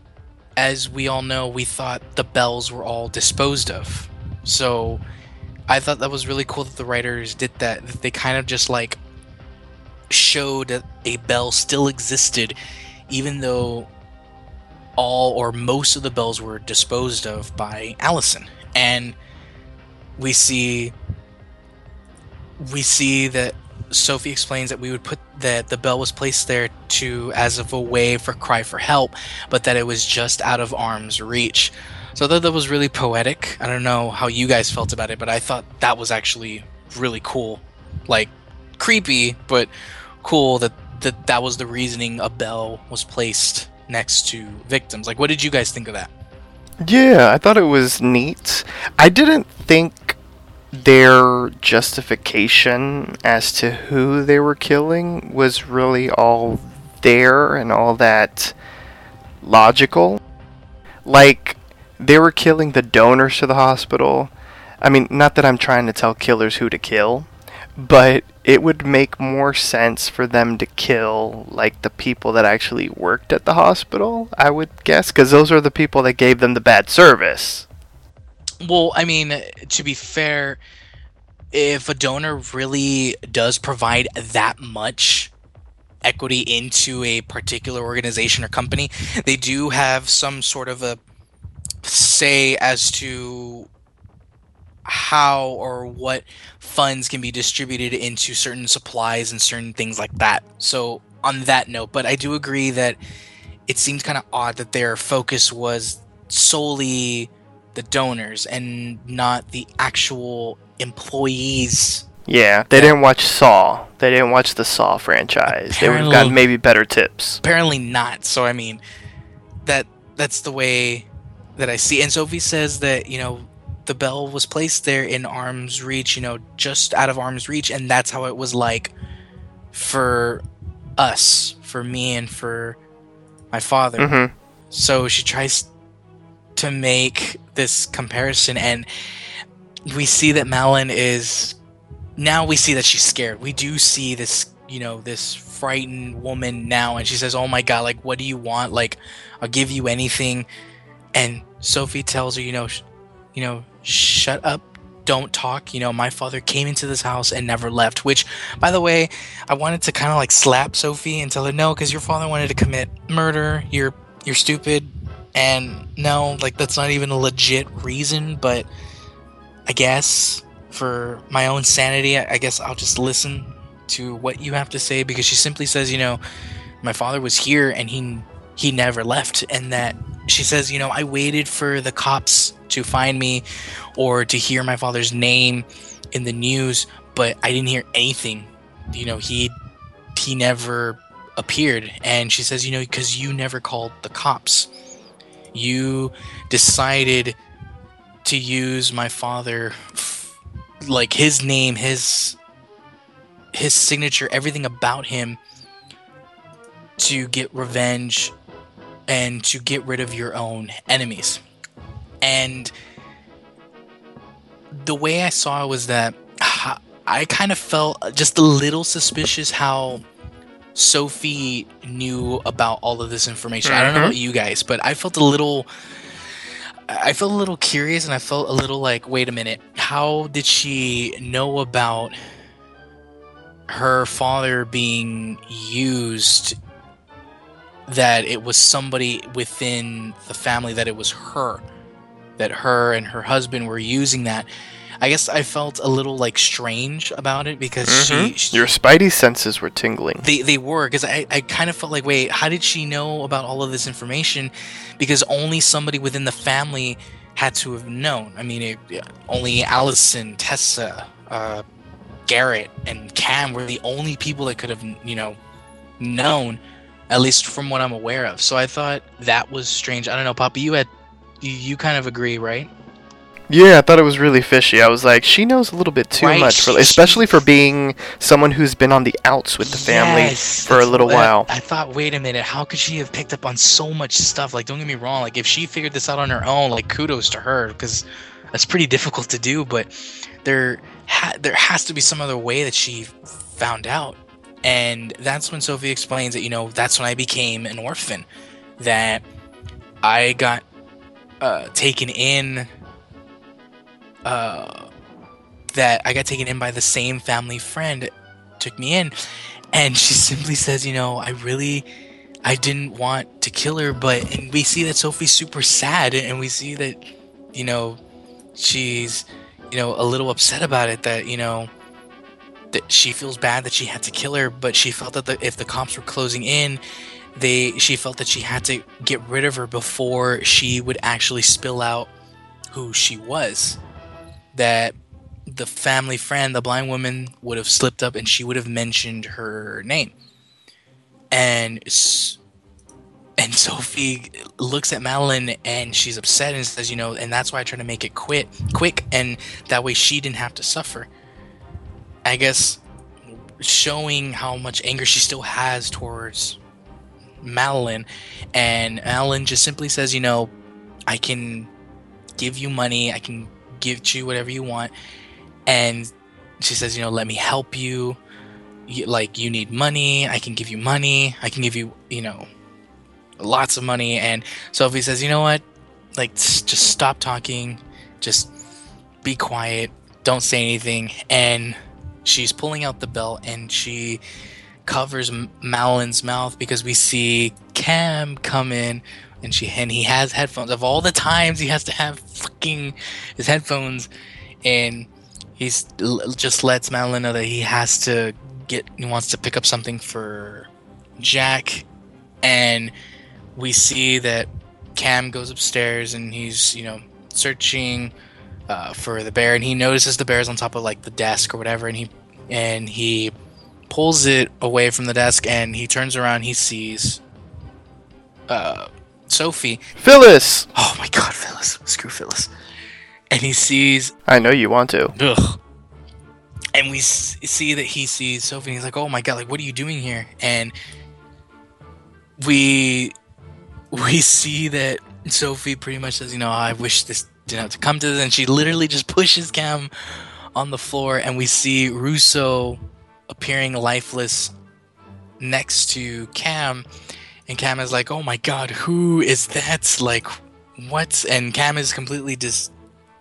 as we all know, we thought the bells were all disposed of. So I thought that was really cool that the writers did that. That they kind of just like showed that a bell still existed, even though all or most of the bells were disposed of by Allison. And we see we see that Sophie explains that we would put that the bell was placed there to as of a way for cry for help, but that it was just out of arm's reach. So I thought that was really poetic. I don't know how you guys felt about it, but I thought that was actually really cool. Like creepy, but cool that that, that was the reasoning a bell was placed next to victims. Like what did you guys think of that? Yeah, I thought it was neat. I didn't think their justification as to who they were killing was really all there and all that logical. Like, they were killing the donors to the hospital. I mean, not that I'm trying to tell killers who to kill, but it would make more sense for them to kill like the people that actually worked at the hospital i would guess because those are the people that gave them the bad service Well, I mean, to be fair, if a donor really does provide that much equity into a particular organization or company, they do have some sort of a say as to how or what funds can be distributed into certain supplies and certain things like that. So, on that note, but I do agree that it seems kind of odd that their focus was solely the donors and not the actual employees. yeah they didn't watch saw they didn't watch the saw franchise they would have gotten maybe better tips Apparently not. So I mean, that that's the way that I see. And Sophie says that you know the bell was placed there in arm's reach, you know, just out of arm's reach, and that's how it was like for us, for me, and for my father. mm-hmm So she tries to make this comparison, and we see that Madeline is now. We see that she's scared. We do see this, you know, this frightened woman now, and she says, "Oh my god! Like, what do you want? Like, I'll give you anything." And Sophie tells her, "You know, sh- you know, shut up." Don't talk. You know, my father came into this house and never left. Which, by the way, I wanted to kind of like slap Sophie and tell her no, because your father wanted to commit murder. You're you're stupid and no like that's not even a legit reason but i guess for my own sanity i guess i'll just listen to what you have to say because she simply says you know my father was here and he he never left. And that she says you know i waited for the cops to find me or to hear my father's name in the news but i didn't hear anything. You know he he never appeared. And she says you know because you never called the cops you decided to use my father like his name his his signature everything about him to get revenge and to get rid of your own enemies. And the way i saw it was that i kind of felt just a little suspicious how Sophie knew about all of this information. I don't know Mhm. about you guys, but I felt a little I felt a little curious and I felt a little like, wait a minute, how did she know about her father being used that it was somebody within the family that it was her that her and her husband were using that. I guess I felt a little like strange about it because Mhm. she, she your spidey senses were tingling. They they were because I, I kind of felt like wait how did she know about all of this information? Because only somebody within the family had to have known. I mean it, yeah, only allison tessa uh, garrett and cam were the only people that could have you know known at least from what i'm aware of. So i thought that was strange. I don't know Papi you had you, you kind of agree right Yeah, I thought it was really fishy. I was like, she knows a little bit too Right, much, for, especially for being someone who's been on the outs with the family Yes, for a little what I- while. I, thought, wait a minute, how could she have picked up on so much stuff? Like, don't get me wrong, like if she figured this out on her own, like kudos to her because that's pretty difficult to do. But there, ha- there has to be some other way that she found out, and that's when Sophie explains that you know that's when I became an orphan, that I got uh, taken in. Uh, that I got taken in by the same family friend took me in. And she simply says you know i really i didn't want to kill her but and we see that sophie's super sad and we see that you know she's you know a little upset about it that you know that she feels bad that she had to kill her but she felt that the, if the cops were closing in they she felt that she had to get rid of her before she would actually spill out who she was that the family friend, the blind woman, would have slipped up and she would have mentioned her name. And and Sophie looks at Madeline and she's upset and says, you know, and that's why I try to make it quit quick and that way she didn't have to suffer. I guess showing how much anger she still has towards Madeline and Madeline just simply says, you know, I can give you money, I can give you whatever you want and she says, you know, let me help you. you like you need money, I can give you money, I can give you, you know, lots of money. And Sophie says, you know what? Like, just stop talking. Just be quiet. Don't say anything. And she's pulling out the belt and she covers Madeline's mouth because we see Cam come in and she and he has headphones. Of all the times he has to have fucking his headphones, and he's just lets Madeline know that he has to get he wants to pick up something for Jack, and we see that Cam goes upstairs and he's, you know, searching uh, for the bear, and he notices the bear's on top of like the desk or whatever, and he and he pulls it away from the desk, and he turns around, he sees uh, Sophie, Phyllis. Oh my God, Phyllis! Screw Phyllis. And he sees. I know you want to. Ugh. And we see that he sees Sophie, and he's like, "Oh my God! Like, what are you doing here?" And we we see that Sophie pretty much says, you know, I wish this didn't have to come to this, and she literally just pushes Cam on the floor, and we see Russo appearing lifeless next to Cam, and Cam is like, "Oh my God, who is that? Like, what?" And Cam is completely dis-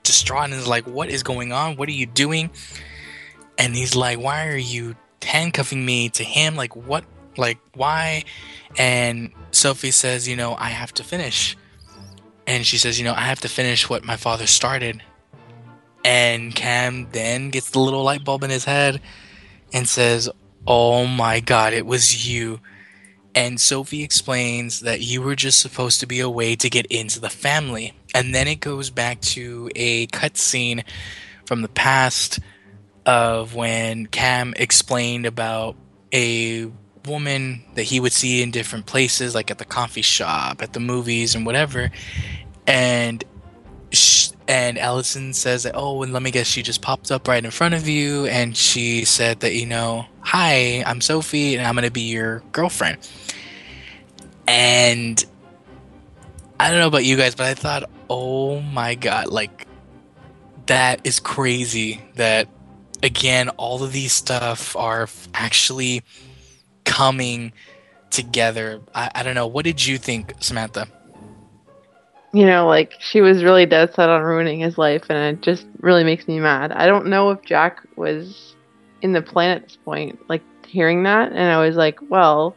distraught and is like, "What is going on? What are you doing?" And he's like, "Why are you handcuffing me to him? Like, what? Like, why?" And Sophie says, You know, I have to finish. And she says, You know, I have to finish what my father started. And Cam then gets the little light bulb in his head and says, Oh my god, it was you. And Sophie explains that you were just supposed to be a way to get into the family. And then it goes back to a cutscene from the past of when Cam explained about a woman that he would see in different places, like at the coffee shop, at the movies, and whatever. And she, and Allison says that, oh, and let me guess, she just popped up right in front of you, and she said that, you know, hi, I'm Sophie, and I'm gonna be your girlfriend. And I don't know about you guys, but I thought, oh my god, like that is crazy. That again, all of these stuff are actually coming together. I, I don't know. What did you think, Samantha? You know, like she was really dead set on ruining his life, and it just really makes me mad. I don't know if Jack was in the plan at this point, like hearing that, and I was like, well,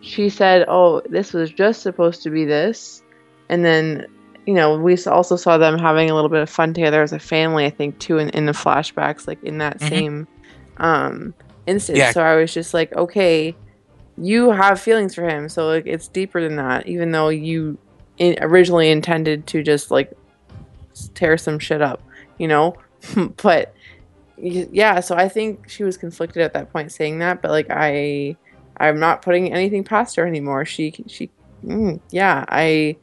she said, oh, this was just supposed to be this, and then you know, we also saw them having a little bit of fun together as a family, I think, too, in, in the flashbacks, like in that mm-hmm. same um, instance. Yeah. So I was just like, okay, you have feelings for him, so like it's deeper than that. Even though you originally intended to just like tear some shit up, you know, but yeah. So I think she was conflicted at that point saying that, but like I, I'm not putting anything past her anymore. She she, mm, yeah. I,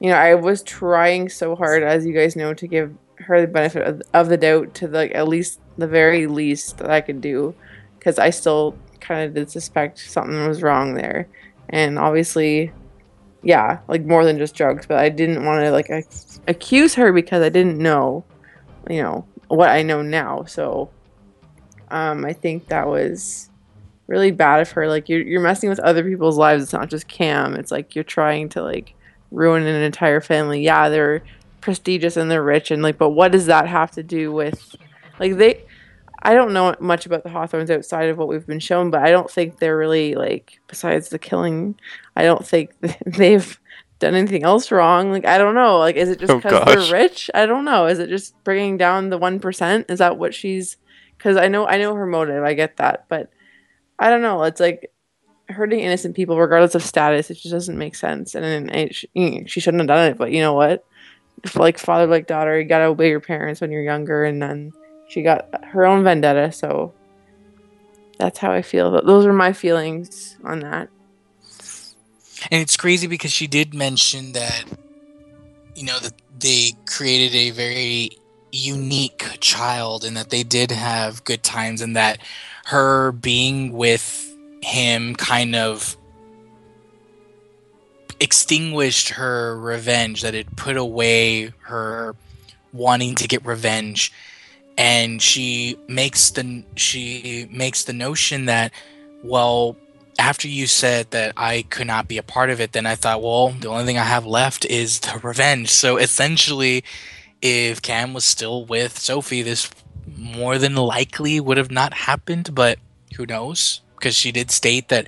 you know, I was trying so hard, as you guys know, to give her the benefit of, of the doubt to like at least the very least that I could do because I still kind of did suspect something was wrong there. And obviously, yeah, like more than just drugs, but I didn't want to like ac- accuse her because I didn't know, you know, what I know now. So um, I think that was really bad of her. Like you're you're messing with other people's lives. It's not just Cam. It's like you're trying to like ruin an entire family. Yeah, they're prestigious and they're rich and like, but what does that have to do with like they? I don't know much about the Hawthornes outside of what we've been shown, but I don't think they're really like besides the killing. I don't think they've done anything else wrong. Like I don't know. Like is it just because oh, they're rich? I don't know. Is it just bringing down the one percent? Is that what she's? Because I know I know her motive. I get that, but I don't know. It's like hurting innocent people regardless of status. It just doesn't make sense. And, and eh, she, eh, she shouldn't have done it. But you know what? Like father like daughter, you gotta obey your parents when you're younger, and then she got her own vendetta, so that's how I feel. Those are my feelings on that. And it's crazy because she did mention that, you know, that they created a very unique child and that they did have good times and that her being with him kind of extinguished her revenge, that it put away her wanting to get revenge. And she makes the she makes the notion that, well, after you said that I could not be a part of it, then I thought, well, the only thing I have left is the revenge. So essentially, if Cam was still with Sophie, this more than likely would have not happened, but who knows? Because she did state that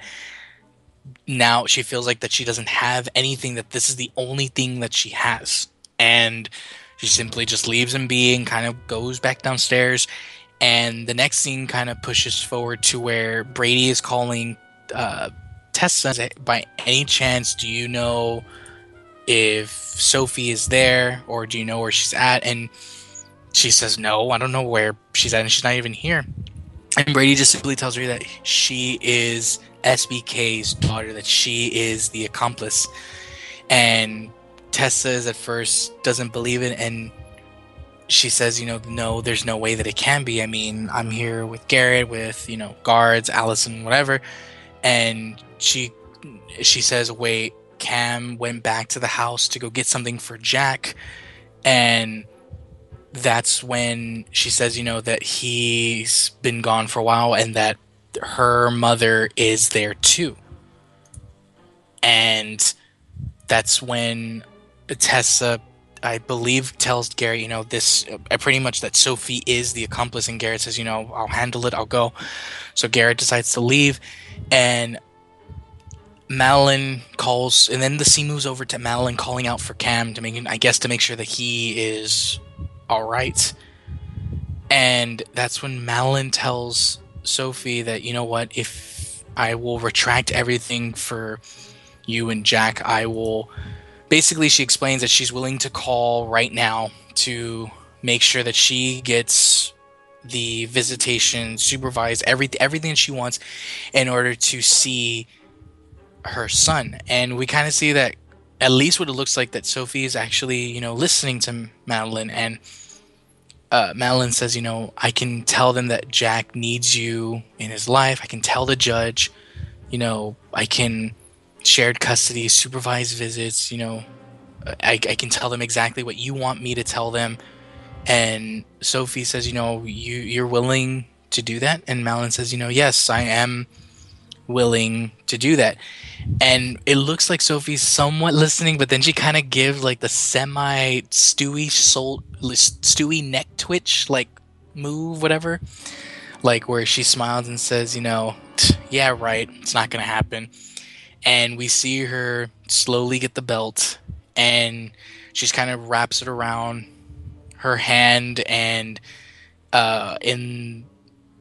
now she feels like that she doesn't have anything, that this is the only thing that she has. And she simply just leaves him be and kind of goes back downstairs. And the next scene kind of pushes forward to where Brady is calling uh, Tessa, by any chance, do you know if Sophie is there or do you know where she's at? And she says, No, I don't know where she's at, and she's not even here. And Brady just simply tells her that she is SBK's daughter, that she is the accomplice. And Tessa is at first doesn't believe it, and she says, you know, no, there's no way that it can be. I mean, I'm here with Garrett, with you know, guards, Allison, whatever and she she says, "Wait." Cam went back to the house to go get something for Jack, and that's when she says, you know, that he's been gone for a while and that her mother is there too. And that's when Tessa, I believe, tells Garrett, you know, this uh, pretty much that Sophie is the accomplice. And Garrett says, you know, I'll handle it, I'll go. So Garrett decides to leave and Madeline calls, and then the scene moves over to Madeline calling out for Cam to make, I guess, to make sure that he is all right. And that's when Madeline tells Sophie that you know what, if I will retract everything for you and Jack, I will. Basically, she explains that she's willing to call right now to make sure that she gets the visitation, supervised every everything she wants in order to see her son. And we kind of see that at least what it looks like that Sophie is actually, you know, listening to Madeline and uh, Madeline says, you know, I can tell them that Jack needs you in his life. I can tell the judge, you know, I can shared custody, supervised visits, you know, I, I can tell them exactly what you want me to tell them and Sophie says, you know, you you're willing to do that, and Madeline says, you know, yes, I am willing to do that. And it looks like Sophie's somewhat listening, but then she kind of gives like the semi Stewie soul Stewie neck twitch like move, whatever. Like where she smiles and says, you know, yeah, right, it's not gonna happen. And we see her slowly get the belt, and she's kind of wraps it around her hand and uh, in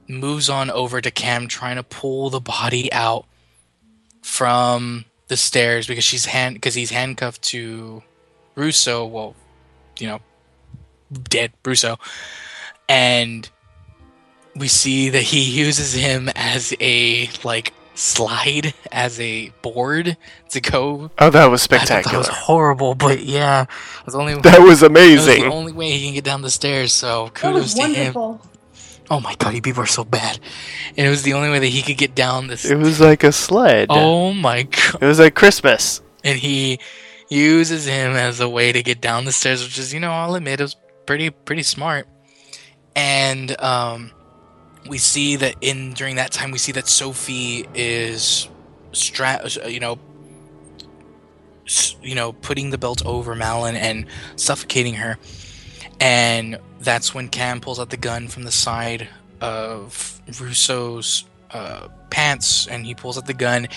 moves on over to Cam, trying to pull the body out from the stairs because she's hand because he's handcuffed to Russo. Well, you know, dead Russo, and we see that he uses him as a like slide as a board to go. Oh, that was spectacular. that was horrible, but yeah, it was only that was amazing. That was the only way he can get down the stairs. So kudos to wonderful. him. Oh my god, you people are so bad. And it was the only way that he could get down this. It was like a sled. Oh my god. It was like Christmas. And he uses him as a way to get down the stairs, which is, you know, I'll admit, it was pretty pretty smart. And um we see that in during that time we see that Sophie is stra- you know you know putting the belt over Madeline and suffocating her. And that's when Cam pulls out the gun from the side of Russo's uh, pants and he pulls out the gun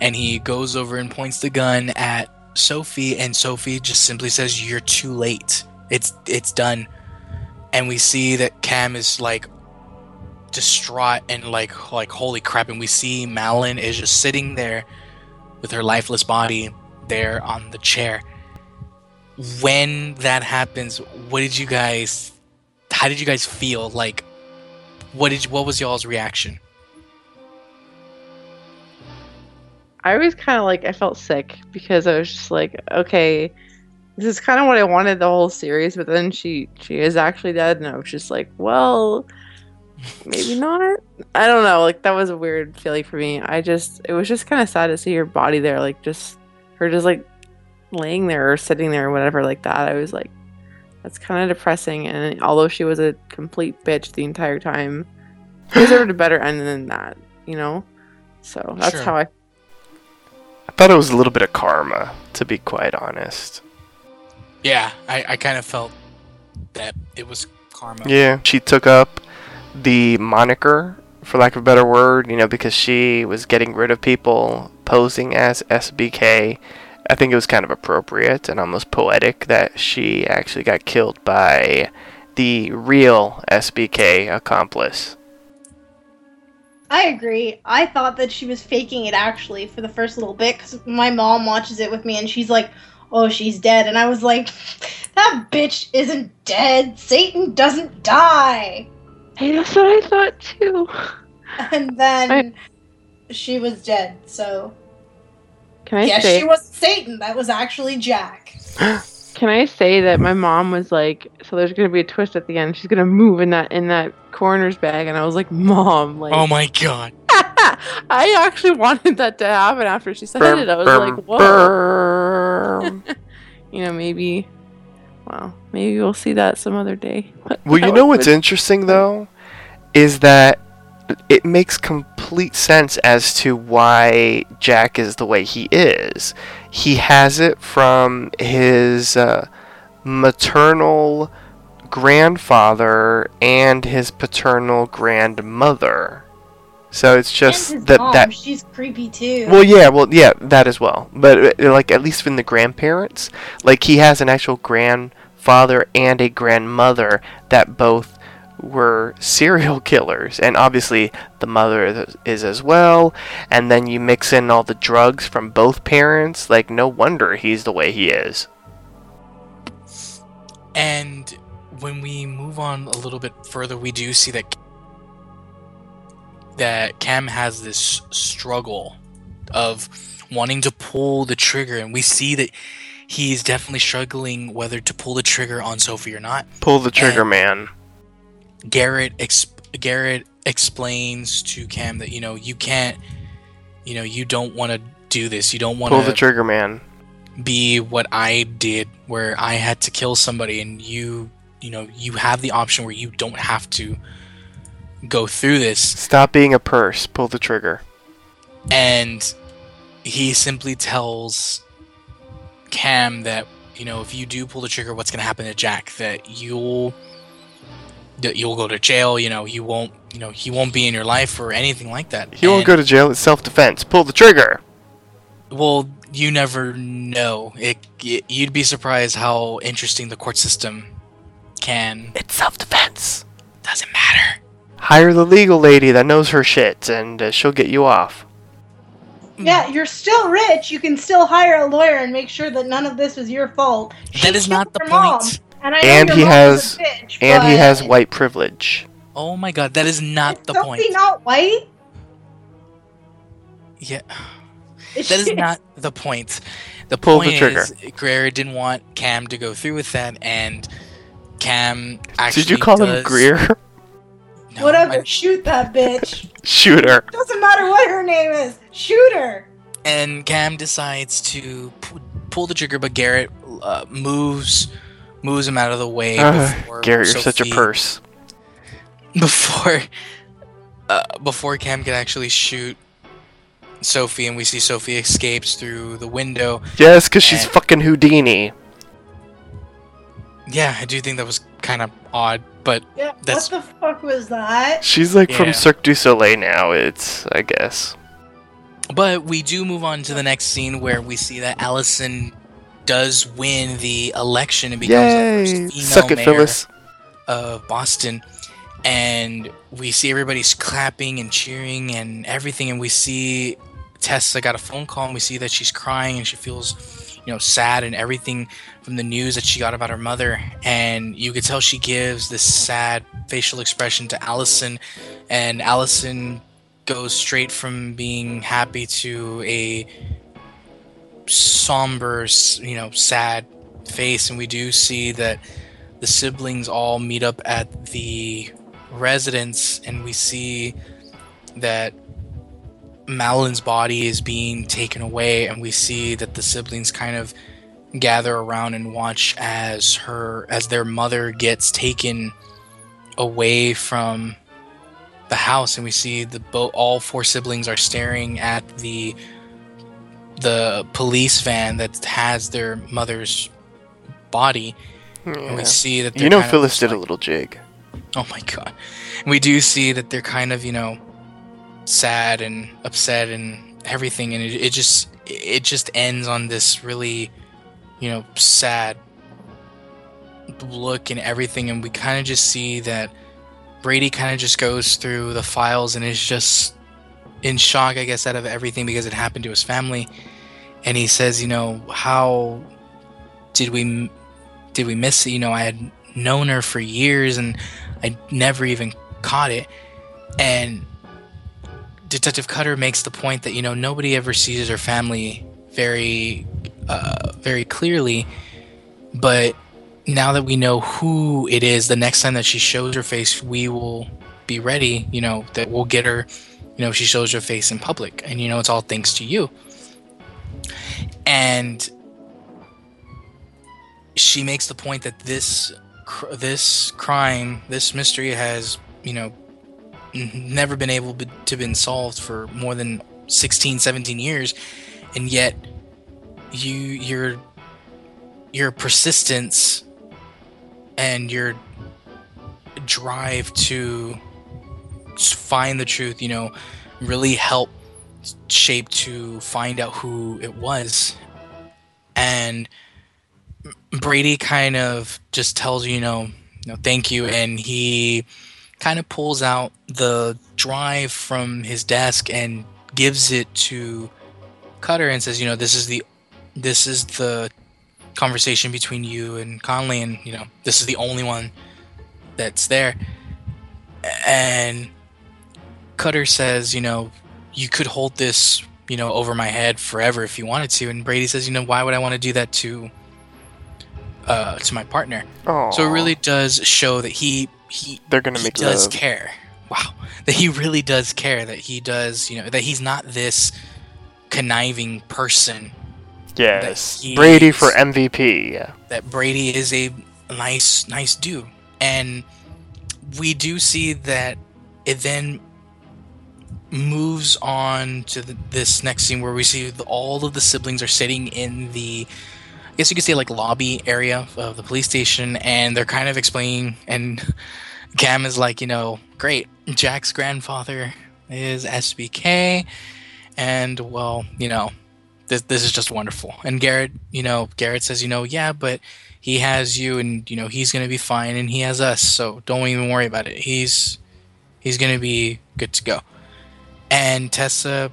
and he goes over and points the gun at Sophie and Sophie just simply says you're too late. It's it's done. And we see that Cam is like distraught and like like holy crap and we see Madeline is just sitting there with her lifeless body there on the chair. When that happens what did you guys how did you guys feel? Like what did what was y'all's reaction? I was kind of like I felt sick because I was just like, okay, this is kind of what I wanted the whole series, but then she she is actually dead, and I was just like, well, maybe not. I don't know. Like that was a weird feeling for me. I just it was just kind of sad to see her body there, like just her just like laying there or sitting there or whatever like that. I was like, that's kind of depressing. And although she was a complete bitch the entire time, she deserved a better end than that, you know. So that's Sure. how I. I thought it was a little bit of karma, to be quite honest. Yeah, I, I kind of felt that it was karma. Yeah, she took up the moniker, for lack of a better word, you know, because she was getting rid of people posing as SBK. I think it was kind of appropriate and almost poetic that she actually got killed by the real SBK accomplice. I agree. I thought that she was faking it actually for the first little bit because my mom watches it with me and she's like, "Oh, she's dead," and I was like, "That bitch isn't dead. Satan doesn't die." Hey, that's what I thought too. And then she was dead. So Can I yes, say? she wasn't Satan. That was actually Jack. Can I say that my mom was like, so there's gonna be a twist at the end. She's gonna move in that in that coroner's bag, and I was like, Mom, like, Oh my god. I actually wanted that to happen after she said it. I was Burm, like, whoa. You know, maybe. Well, maybe we'll see that some other day. Well, you know what's good. interesting though, is that it makes complete sense as to why Jack is the way he is. He has it from his uh, maternal grandfather and his paternal grandmother. So it's just and his that mom, that she's creepy too. well, yeah, well, yeah, that as well. But uh, like, at least from the grandparents, like he has an actual grandfather and a grandmother that both were serial killers, and obviously the mother is as well. And then you mix in all the drugs from both parents. Like, no wonder he's the way he is. And when we move on a little bit further, we do see that that Cam has this struggle of wanting to pull the trigger, and we see that he's definitely struggling whether to pull the trigger on Sophie or not. Pull the trigger, And- man. Garrett Garrett explains to Cam that you know you can't, you know, you don't want to do this. You don't want to Pull the trigger, man. be what I did, where I had to kill somebody, and you, you know, you have the option where you don't have to go through this. Stop being a purse. Pull the trigger. And he simply tells Cam that you know if you do pull the trigger, what's going to happen to Jack? That you'll that you'll go to jail. You know, you won't. You know, he won't be in your life or anything like that. He won't go to jail. It's self-defense. Pull the trigger. Well, you never know. It, it you'd be surprised how interesting the court system can. It's self-defense. Doesn't matter. Hire the legal lady that knows her shit, and uh, she'll get you off. Mm. yeah, you're still rich. You can still hire a lawyer and make sure that none of this was your fault. She That is not the your mom, point. And, I And he has- bitch, And he has white privilege. Oh my god, that is not Is the Sophie point. not white? Yeah, Is that is she- not the point. The Pull the point trigger. is Greer didn't want Cam to go through with that, and Cam actually. Did you call him Greer? No, Whatever, I- shoot that bitch. Shoot her. Doesn't matter what her name is. Shoot her. and Cam decides to pu- pull the trigger, but Garrett uh, moves moves him out of the way. Ugh, before Garrett, you're such a Sophie- purse. before uh, before Cam can actually shoot Sophie, and we see Sophie escapes through the window. Yes, because she's fucking Houdini. Yeah, I do think that was kind of odd, but Yeah, That's- what the fuck was that? She's like from Cirque du Soleil now. It's, I guess. but we do move on to the next scene where we see that Allison does win the election and becomes Yay! the first female Suck it, mayor Phyllis. of Boston. And we see everybody's clapping and cheering and everything, and we see Tessa got a phone call, and we see that she's crying and she feels, you know, sad and everything from the news that she got about her mother. And you could tell she gives this sad facial expression to Allison, and Allison goes straight from being happy to a somber, you know, sad face, and we do see that the siblings all meet up at the residence, and we see that Madeline's body is being taken away, and we see that the siblings kind of gather around and watch as her as their mother gets taken away from the house and we see the boat all four siblings are staring at the the police van that has their mother's body and we see that You know Phyllis did a little jig. Oh my god. We do see that they're kind of, you know, sad and upset and everything and it, it just it just ends on this really, you know, sad look and everything and we kind of just see that Brady kind of just goes through the files and is just in shock, I guess, out of everything because it happened to his family. And he says, you know, how did we did we miss it? You know, I had known her for years and I never even caught it. And Detective Cutter makes the point that you know nobody ever sees her family very, uh, very clearly, but now that we know who it is, the next time that she shows her face, we will be ready. You know that we'll get her. You know, if she shows her face in public, and you know it's all thanks to you. And she makes the point that this this crime, this mystery has, you know, never been able to been solved for more than 16, 17 years, and yet you your your persistence and your drive to find the truth, you know, really help shape to find out who it was. And Brady kind of just tells you, you know, you know, thank you, and he kind of pulls out the drive from his desk and gives it to Cutter and says, you know, this is the this is the conversation between you and Conley, and you know, this is the only one that's there. And Cutter says, you know, you could hold this, you know, over my head forever if you wanted to. And Brady says, you know, why would I want to do that to uh to my partner? Oh, So it really does show that he he they're gonna he make does love. care. Wow, that he really does care. That he does, you know, that he's not this conniving person. Yes, Brady he's- for MVP. Yeah. That Brady is a nice, nice dude, and we do see that it then moves on to the, this next scene where we see the, all of the siblings are sitting in the guess you could say like lobby area of the police station and they're kind of explaining and Cam is like, you know, great. Jack's grandfather is SBK and well, you know, this this is just wonderful. And Garrett, you know, Garrett says, you know, yeah, but he has you and you know, he's to be fine and he has us, so don't even worry about it. He's he's to be good to go. And Tessa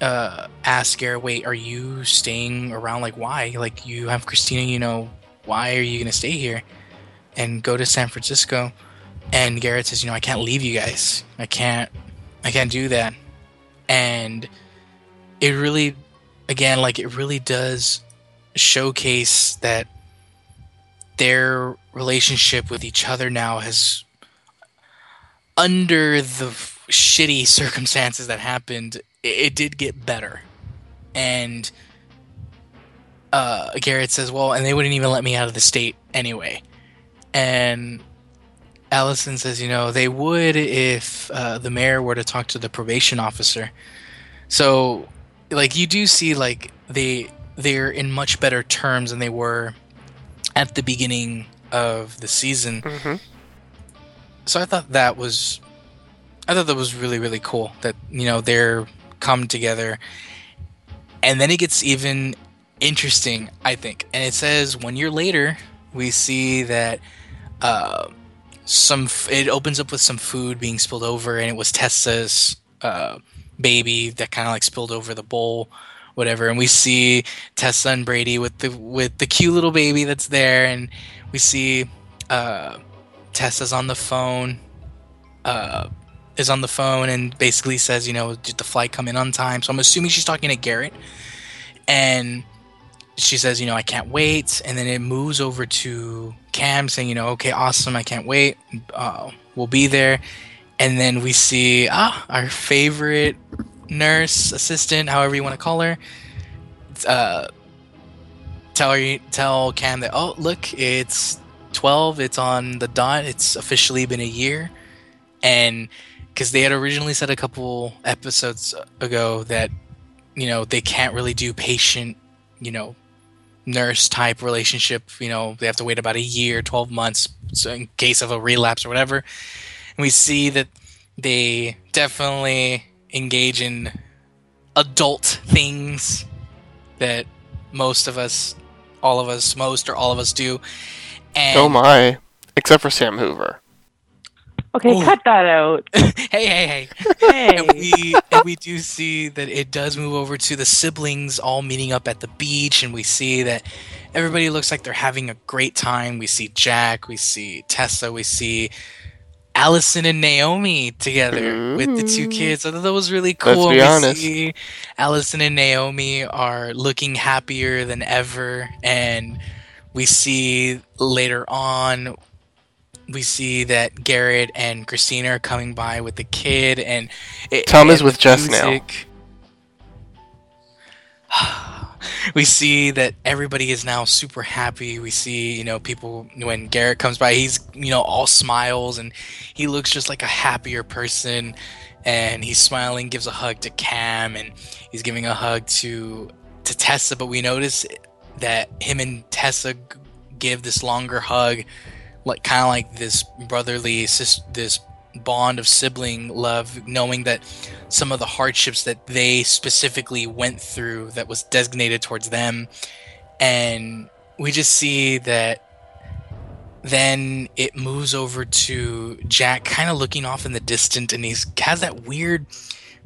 uh asks Garrett, wait, are you staying around like why? Like you have Christina, you know, why are you going to stay here and go to San Francisco? And Garrett says, you know, I can't leave you guys. I can't I can't do that. And it really again like it really does showcase that their relationship with each other now has under the shitty circumstances that happened it, did get better. And uh, garrett says well and they wouldn't even let me out of the state anyway. And allison says you know they would if uh, the mayor were to talk to the probation officer. So like you do see like they they're in much better terms than they were at the beginning of the season. Hmm so I thought that was, I thought that was really really cool that you know they're come together, and then it gets even interesting I think, and it says one year later we see that uh, some f- it opens up with some food being spilled over, and it was Tessa's uh, baby that kind of like spilled over the bowl. Whatever, and we see Tessa and Brady with the with the cute little baby that's there, and we see uh, Tessa's on the phone, uh, is on the phone and basically says, you know, did the flight come in on time? So I'm assuming she's talking to Garrett. And she says, you know, I can't wait. And then it moves over to Cam saying, you know, okay, awesome, I can't wait. Uh, we'll be there. And then we see ah, our favorite nurse, assistant, however you want to call her, uh, tell her, tell Cam that, oh, look, it's 12, it's on the dot, it's officially been a year. And because they had originally said a couple episodes ago that, you know, they can't really do patient, you know, nurse type relationship. You know, they have to wait about a year, 12 months so in case of a relapse or whatever. And we see that they definitely engage in adult things that most of us, all of us, most or all of us do. And Oh my. Except for Sam Hoover. Okay, Ooh. cut that out. hey, hey, hey. Hey. and we and we do see that it does move over to the siblings all meeting up at the beach, and we see that everybody looks like they're having a great time. We see Jack, we see Tessa, we see Allison and Naomi together with the two mm-hmm. kids. I thought that was really cool. Let's be we honest. see Allison and Naomi are looking happier than ever, and we see later on we see that Garrett and Christina are coming by with the kid, and it, Tom is with Jess now. we see that everybody is now super happy. We see, you know, people when Garrett comes by, he's you know all smiles and he looks just like a happier person. And he's smiling, gives a hug to Cam, and he's giving a hug to to Tessa. But we notice that him and Tessa give this longer hug, like kind of like this brotherly, this bond of sibling love, knowing that some of the hardships that they specifically went through that was designated towards them, and we just see that. Then it moves over to Jack, kind of looking off in the distance, and he's has that weird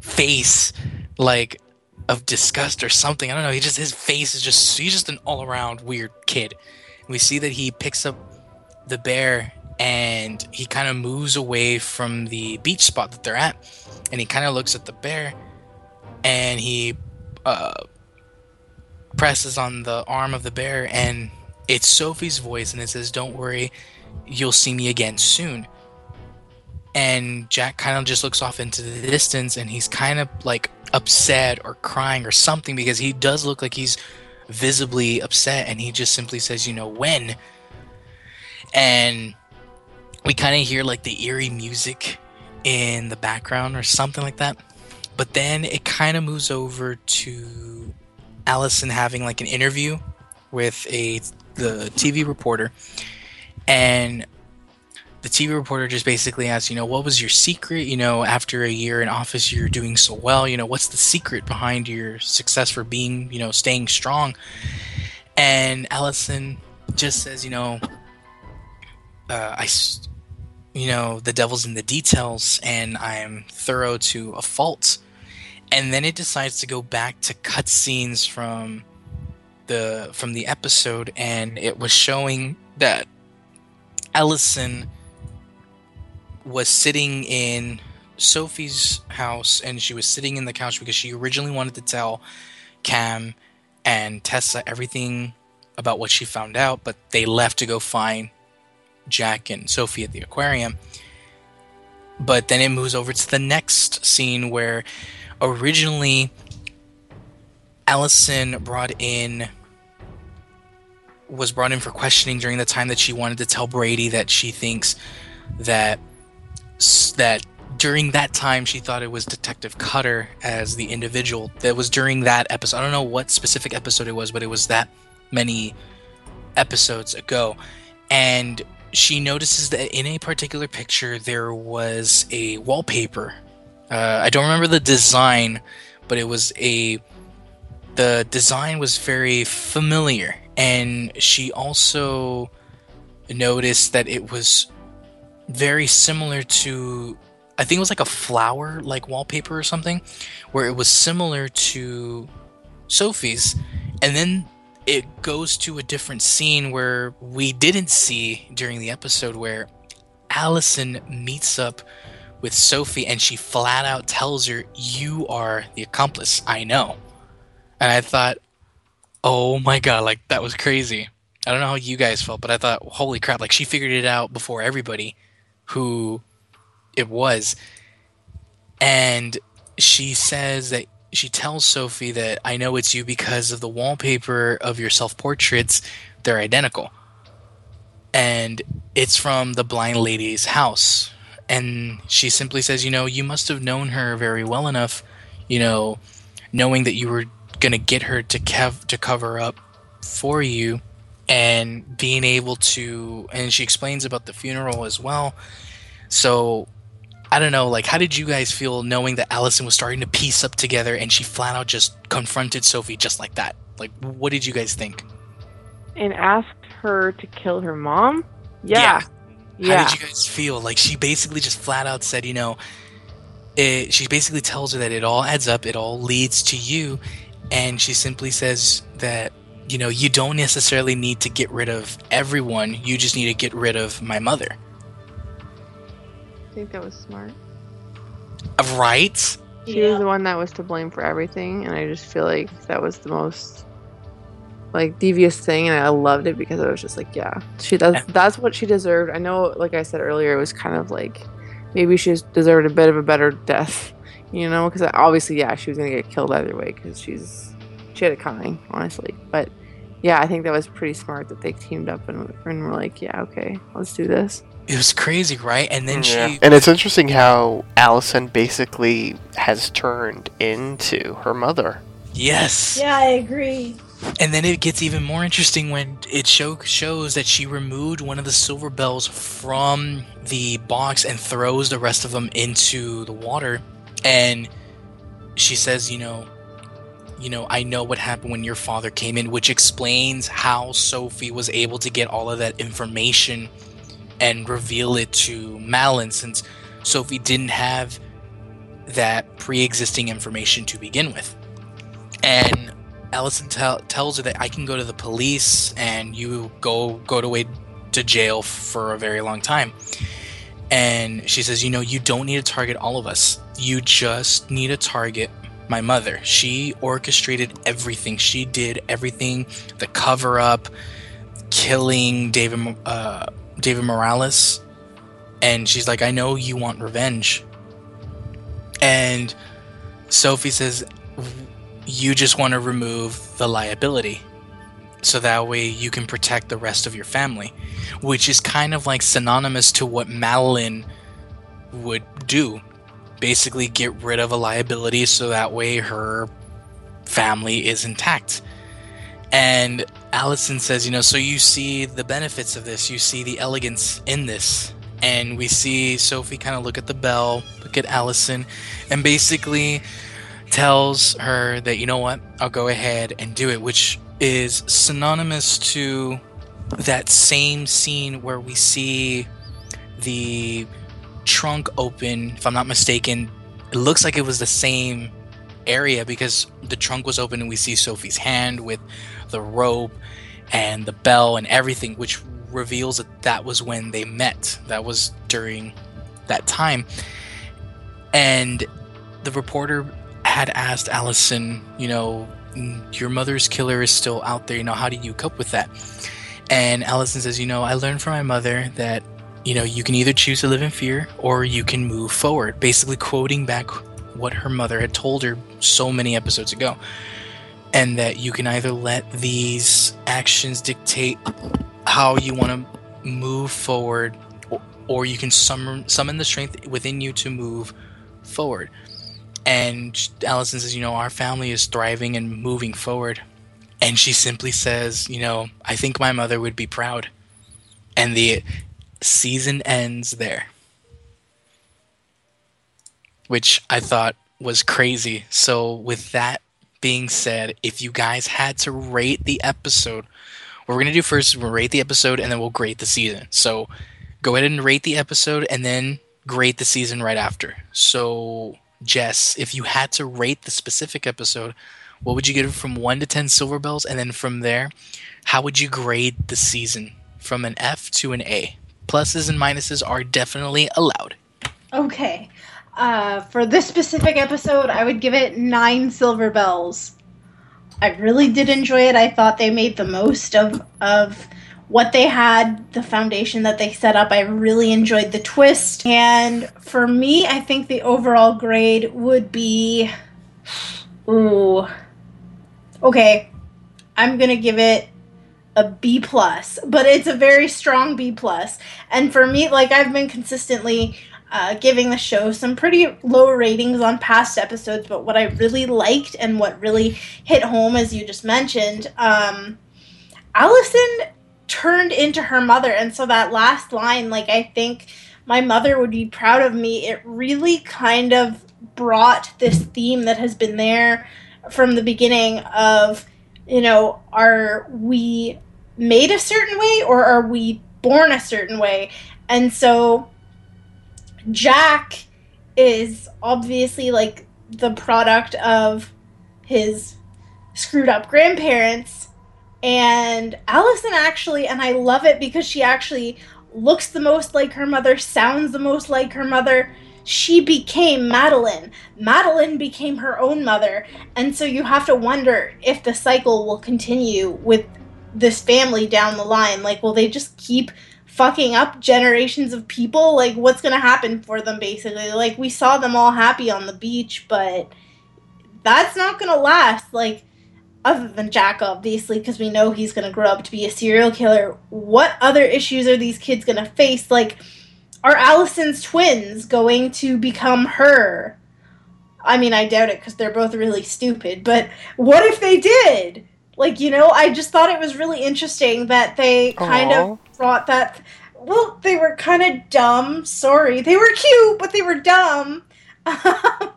face, like of disgust or something. I don't know. He just his face is just he's just an all around weird kid. We see that he picks up the bear and he kind of moves away from the beach spot that they're at, and he kind of looks at the bear, and he uh, presses on the arm of the bear, and it's Sophie's voice, and it says, "Don't worry, you'll see me again soon." And Jack kind of just looks off into the distance, and he's kind of like upset or crying or something because he does look like he's visibly upset, and he just simply says, "You know when." And we kind of hear like the eerie music in the background or something like that. But then it kind of moves over to Allison having like an interview with a the TV reporter, and the TV reporter just basically asks, you know, what was your secret? You know, after a year in office, you're doing so well. You know, what's the secret behind your success for being, you know, staying strong? And Allison just says, you know, uh, I, you know, the devil's in the details, and I'm thorough to a fault. And then it decides to go back to cutscenes from the from the episode, and it was showing that Allison was sitting in Sophie's house, and she was sitting in the couch because she originally wanted to tell Cam and Tessa everything about what she found out, but they left to go find Jack and Sophie at the aquarium. But then it moves over to the next scene where originally Allison brought in was brought in for questioning during the time that she wanted to tell Brady that she thinks that that during that time she thought it was Detective Cutter as the individual. That was during that episode. I don't know what specific episode it was, but it was that many episodes ago. And she notices that in a particular picture there was a wallpaper. Uh, I don't remember the design, but it was a the design was very familiar, and she also noticed that it was very similar to I think it was like a flower like wallpaper or something, where it was similar to Sophie's, and then it goes to a different scene where we didn't see during the episode where Allison meets up with Sophie, and she flat out tells her, "You are the accomplice. I know." And I thought, "Oh my god, like that was crazy." I don't know how you guys felt, but I thought, "Holy crap!" Like she figured it out before everybody, who it was, and she says that she tells Sophie that I know it's you because of the wallpaper of your self portraits. They're identical. And it's from the blind lady's house. And she simply says, You know, you must have known her very well enough, you know, knowing that you were going to get her to, kev- to cover up for you and being able to. And she explains about the funeral as well. So I don't know, like, how did you guys feel knowing that Allison was starting to piece up together and she flat out just confronted Sophie just like that? Like, what did you guys think? And asked her to kill her mom? Yeah. Yeah. How did you guys feel? Like, she basically just flat out said, you know, it, she basically tells her that it all adds up, it all leads to you. And she simply says that, you know, you don't necessarily need to get rid of everyone, you just need to get rid of my mother. I think that was smart. Right? She was the one that was to blame for everything, and I just feel like that was the most like devious thing, and I loved it because I was just like, yeah, she that's that's what she deserved. I know, like I said earlier, it was kind of like maybe she deserved a bit of a better death, you know, because obviously, yeah, she was gonna get killed either way because she's she had it coming, honestly. But yeah, I think that was pretty smart that they teamed up and, and were like, yeah, okay, let's do this. It was crazy, right? And then Yeah. she And it's interesting how Allison basically has turned into her mother. Yes. Yeah, I agree. And then it gets even more interesting when it show, shows that she removed one of the silver bells from the box and throws the rest of them into the water. And she says, you know, you know, I know what happened when your father came in, which explains how Sophie was able to get all of that information and reveal it to Malin since Sophie didn't have that pre-existing information to begin with. And Allison tell, tells her that I can go to the police and you go go to away to jail for a very long time. And she says, you know, you don't need to target all of us. You just need to target my mother. She orchestrated everything. She did everything, the cover up, killing David uh, David Morales. And she's like, I know you want revenge. And Sophie says, you just want to remove the liability so that way you can protect the rest of your family which is kind of like synonymous to what Madeline would do basically get rid of a liability so that way her family is intact and Allison says you know so you see the benefits of this. You see the elegance in this. And we see Sophie kind of look at the bell look at Allison and basically tells her that you know what i'll go ahead and do it which is synonymous to that same scene where we see the trunk open if i'm not mistaken. It looks like it was the same area because the trunk was open and we see sophie's hand with the robe and the bell and everything which reveals that that was when they met that was during that time and the reporter had asked Allison, you know, mm, your mother's killer is still out there, you know, how do you cope with that? And Allison says, you know, I learned from my mother that, you know, you can either choose to live in fear or you can move forward, basically quoting back what her mother had told her so many episodes ago. And that you can either let these actions dictate how you want to move forward or, or you can summon, summon the strength within you to move forward and Allison says, you know, our family is thriving and moving forward. And she simply says, you know, I think my mother would be proud. And the season ends there. Which I thought was crazy. So, with that being said, if you guys had to rate the episode, what we're going to do first is we'll rate the episode and then we'll grade the season. So, go ahead and rate the episode and then grade the season right after. So, Jess, if you had to rate the specific episode, what would you give it from 1 to 10 silver bells? And then from there, how would you grade the season from an F to an A? Pluses and minuses are definitely allowed. Okay. Uh, for this specific episode, I would give it nine silver bells. I really did enjoy it. I thought they made the most of of what they had, the foundation that they set up. I really enjoyed the twist. And for me, I think the overall grade would be ooh. Okay. I'm to give it a B plus, but it's a very strong B plus. And for me, like I've been consistently uh, giving the show some pretty low ratings on past episodes, but what I really liked and what really hit home, as you just mentioned, um, Allison turned into her mother, and so that last line, like I think my mother would be proud of me. It really kind of brought this theme that has been there from the beginning of you know are we made a certain way or are we born a certain way and so Jack is obviously like the product of his screwed up grandparents and Allison actually and I love it because she actually looks the most like her mother, sounds the most like her mother. She became Madeline. Madeline became her own mother. And so you have to wonder if the cycle will continue with this family down the line. Like, will they just keep fucking up generations of people like what's going to happen for them basically? Like we saw them all happy on the beach but that's not going to last. Like other than Jack obviously because we know he's going to grow up to be a serial killer what other issues are these kids going to face? Like are Allison's twins going to become her? I mean I doubt it cuz they're both really stupid but what if they did? Like you know I just thought it was really interesting that they kind Aw. of brought that. Well, they were kind of dumb. Sorry, they were cute, but they were dumb. but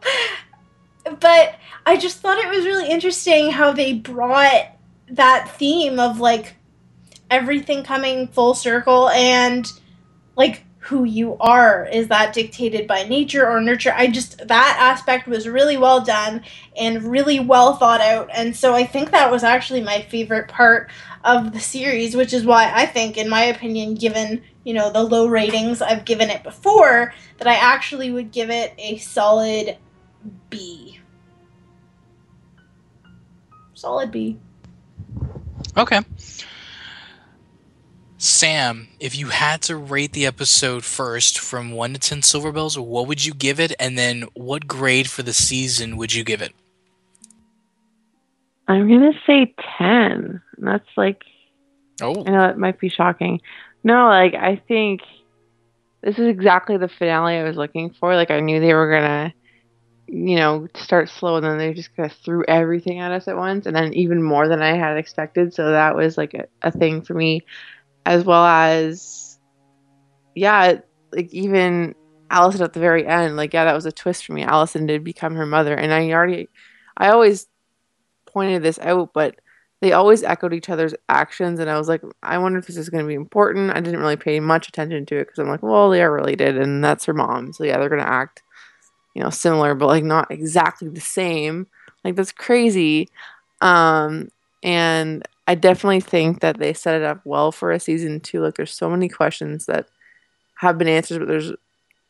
I just thought it was really interesting how they brought that theme of like everything coming full circle and like who you are. Is that dictated by nature or nurture? I just that aspect was really well done and really well thought out. And so i think that was actually my favorite part of the series which is why i think in my opinion given you know the low ratings i've given it before that i actually would give it a solid b. Solid b. Okay. Sam, if you had to rate the episode first from 1 to 10 silver bells, what would you give it? And then what grade for the season would you give it? I'm gonna say ten. That's like Oh, I know it might be shocking. No, like I think this is exactly the finale I was looking for. Like I knew they were gonna, you know, start slow and then they just kind of threw everything at us at once, and then even more than I had expected. So that was like a, a thing for me, as well as, yeah, like even Allison at the very end. Like yeah, that was a twist for me. Allison did become her mother, and I already, I always pointed this out, but they always echoed each other's actions. And i was like i wonder if this is going to be important. I didn't really pay much attention to it because i'm like well they are related and that's her mom. So yeah they're going to act you know similar but like not exactly the same. Like that's crazy. Um and i definitely think that they set it up well for a season two like there's so many questions that have been answered but there's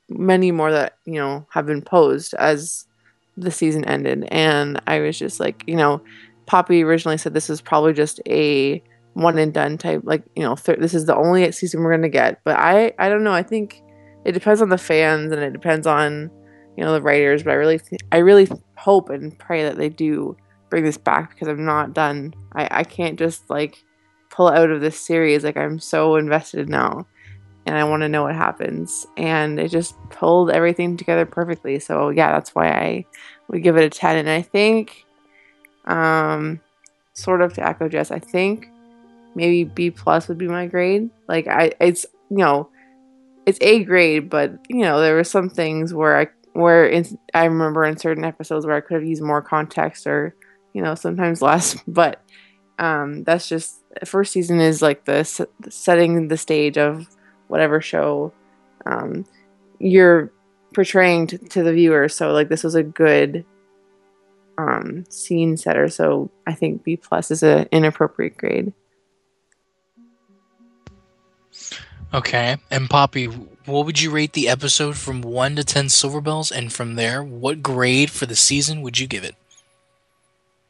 many more that you know have been posed as the season ended and i was just like you know Papi originally said this is probably just a one and done type, like you know, th- this is the only season we're gonna get. But I, I don't know. I think it depends on the fans and it depends on you know the writers. But I really, th- I really hope and pray that they do bring this back because I'm not done. I, I can't just like pull out of this series. Like I'm so invested now, and I want to know what happens. And it just pulled everything together perfectly. So yeah, that's why I would give it a ten. And I think um sort of to echo jess i think maybe b plus would be my grade like i it's you know it's a grade but you know there were some things where i where in, i remember in certain episodes where i could have used more context or you know sometimes less but um that's just first season is like the setting the stage of whatever show um you're portraying to, to the viewer so like this was a good um, scene setter. So I think B plus is an inappropriate grade. Okay. And Papi, what would you rate the episode from 1 to 10 silver bells? And from there, what grade for the season would you give it?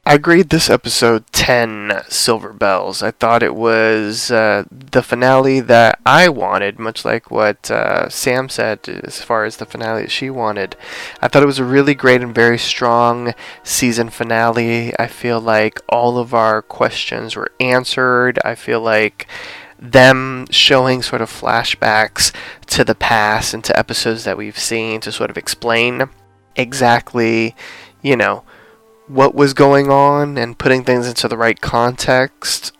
I grade this episode 10 silver bells. I thought it was uh, the finale that I wanted, much like what uh, Sam said as far as the finale that she wanted. I thought it was a really great and very strong season finale. I feel like all of our questions were answered. I feel like them showing sort of flashbacks to the past and to episodes that we've seen to sort of explain exactly, you know, what was going on and putting things into the right context.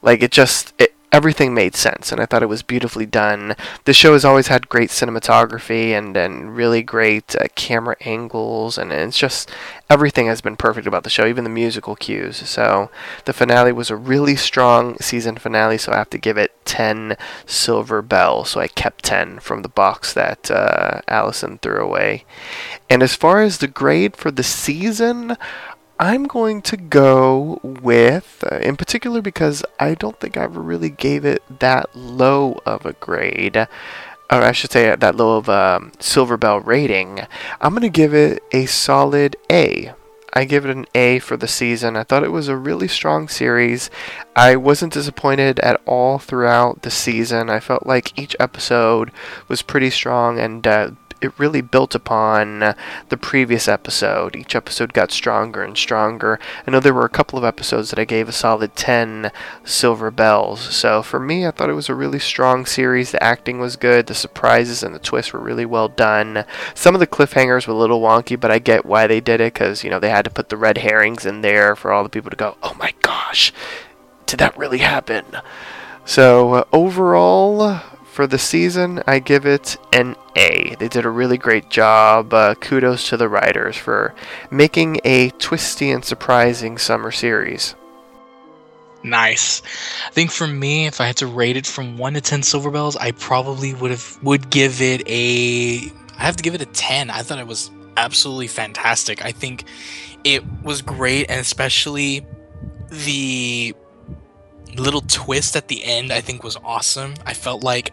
Like it just it, everything made sense, and I thought it was beautifully done. The show has always had great cinematography and and really great uh, camera angles, and it's just everything has been perfect about the show, even the musical cues. So the finale was a really strong season finale, so I have to give it 10 silver bells. So I kept 10 from the box that uh, Allison threw away. And as far as the grade for the season, I'm going to go with, uh, in particular, because I don't think I ever really gave it that low of a grade, or I should say that low of a Silver Bell rating. I'm going to give it a solid A. I give it an A for the season. I thought it was a really strong series. I wasn't disappointed at all throughout the season. I felt like each episode was pretty strong and uh, it really built upon the previous episode. Each episode got stronger and stronger. I know there were a couple of episodes that I gave a solid 10 silver bells. So for me, I thought it was a really strong series. The acting was good, the surprises and the twists were really well done. Some of the cliffhangers were a little wonky, but I get why they did it because, you know, they had to put the red herrings in there for all the people to go, oh my gosh, did that really happen? So uh, overall, for the season, I give it an A. They did a really great job. Uh, kudos to the writers for making a twisty and surprising summer series. Nice. I think for me, if I had to rate it from one to ten silver bells, I probably would have would give it a. I have to give it a ten. I thought it was absolutely fantastic. I think it was great, and especially the little twist at the end I think was awesome. I felt like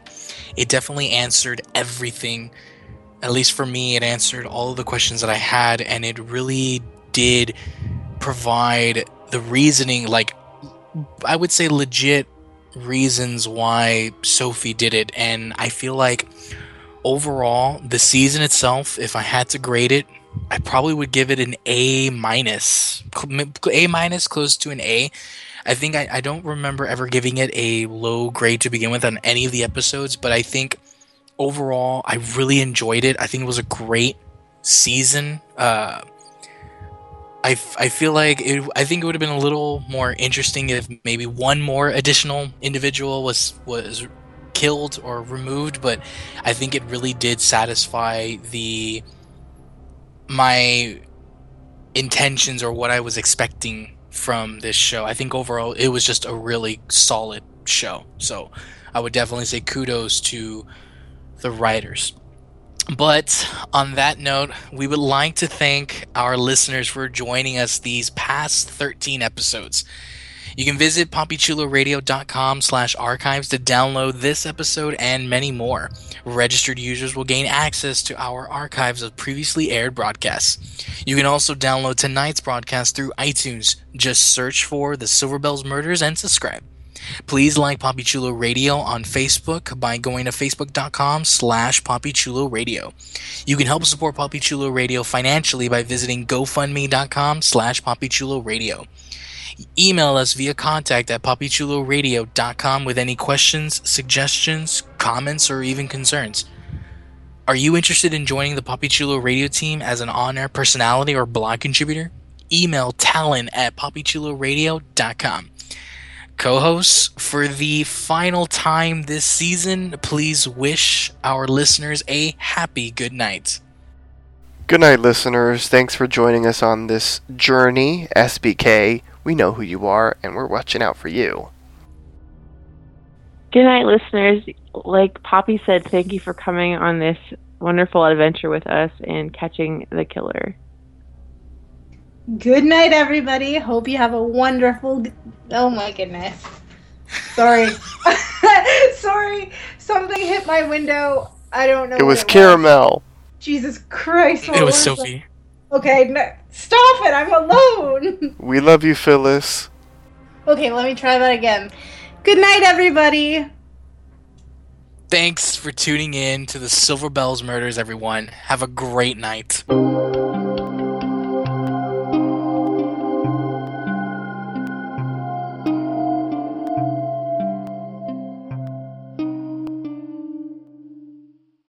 it definitely answered everything. At least for me, it answered all of the questions that I had, and it really did provide the reasoning, like I would say legit reasons why Sophie did it. And I feel like overall, the season itself, if I had to grade it, I probably would give it an A minus, A minus, close to an A I think I, I don't remember ever giving it a low grade to begin with on any of the episodes, but I think overall I really enjoyed it. I think it was a great season. Uh, I, I feel like it, I think it would have been a little more interesting if maybe one more additional individual was was killed or removed, but I think it really did satisfy the my intentions or what I was expecting from this show. I think overall it was just a really solid show. So I would definitely say kudos to the writers. But on that note, we would like to thank our listeners for joining us these past 13 episodes. You can visit papichuloradio.com slash archives to download this episode and many more. Registered users will gain access to our archives of previously aired broadcasts. You can also download tonight's broadcast through iTunes. Just search for The Silver Bells Murders and subscribe. Please like Papi Chulo Radio on Facebook by going to facebook.com slash papichulo You can help support Papi Chulo Radio financially by visiting gofundme.com slash papichulo Email us via contact at papichuloradio.com with any questions, suggestions, comments, or even concerns. Are you interested in joining the Papi Chulo radio team as an on air personality or blog contributor? Email talon at papichuloradio.com. Co hosts, for the final time this season, please wish our listeners a happy good night. Good night, listeners. Thanks for joining us on this journey, SBK. We know who you are, and we're watching out for you. Good night, listeners. Like Papi said, thank you for coming on this wonderful adventure with us and catching the killer. Good night, everybody. Hope you have a wonderful. Oh my goodness. Sorry. Sorry, something hit my window. I don't know. It what was caramel. Jesus Christ! It was it? Sophie. Okay, no, stop it! I'm alone. We love you, Phyllis. okay, let me try that again. Good night, everybody. Thanks for tuning in to the Silver Bells Murders, everyone. Have a great night. Bye.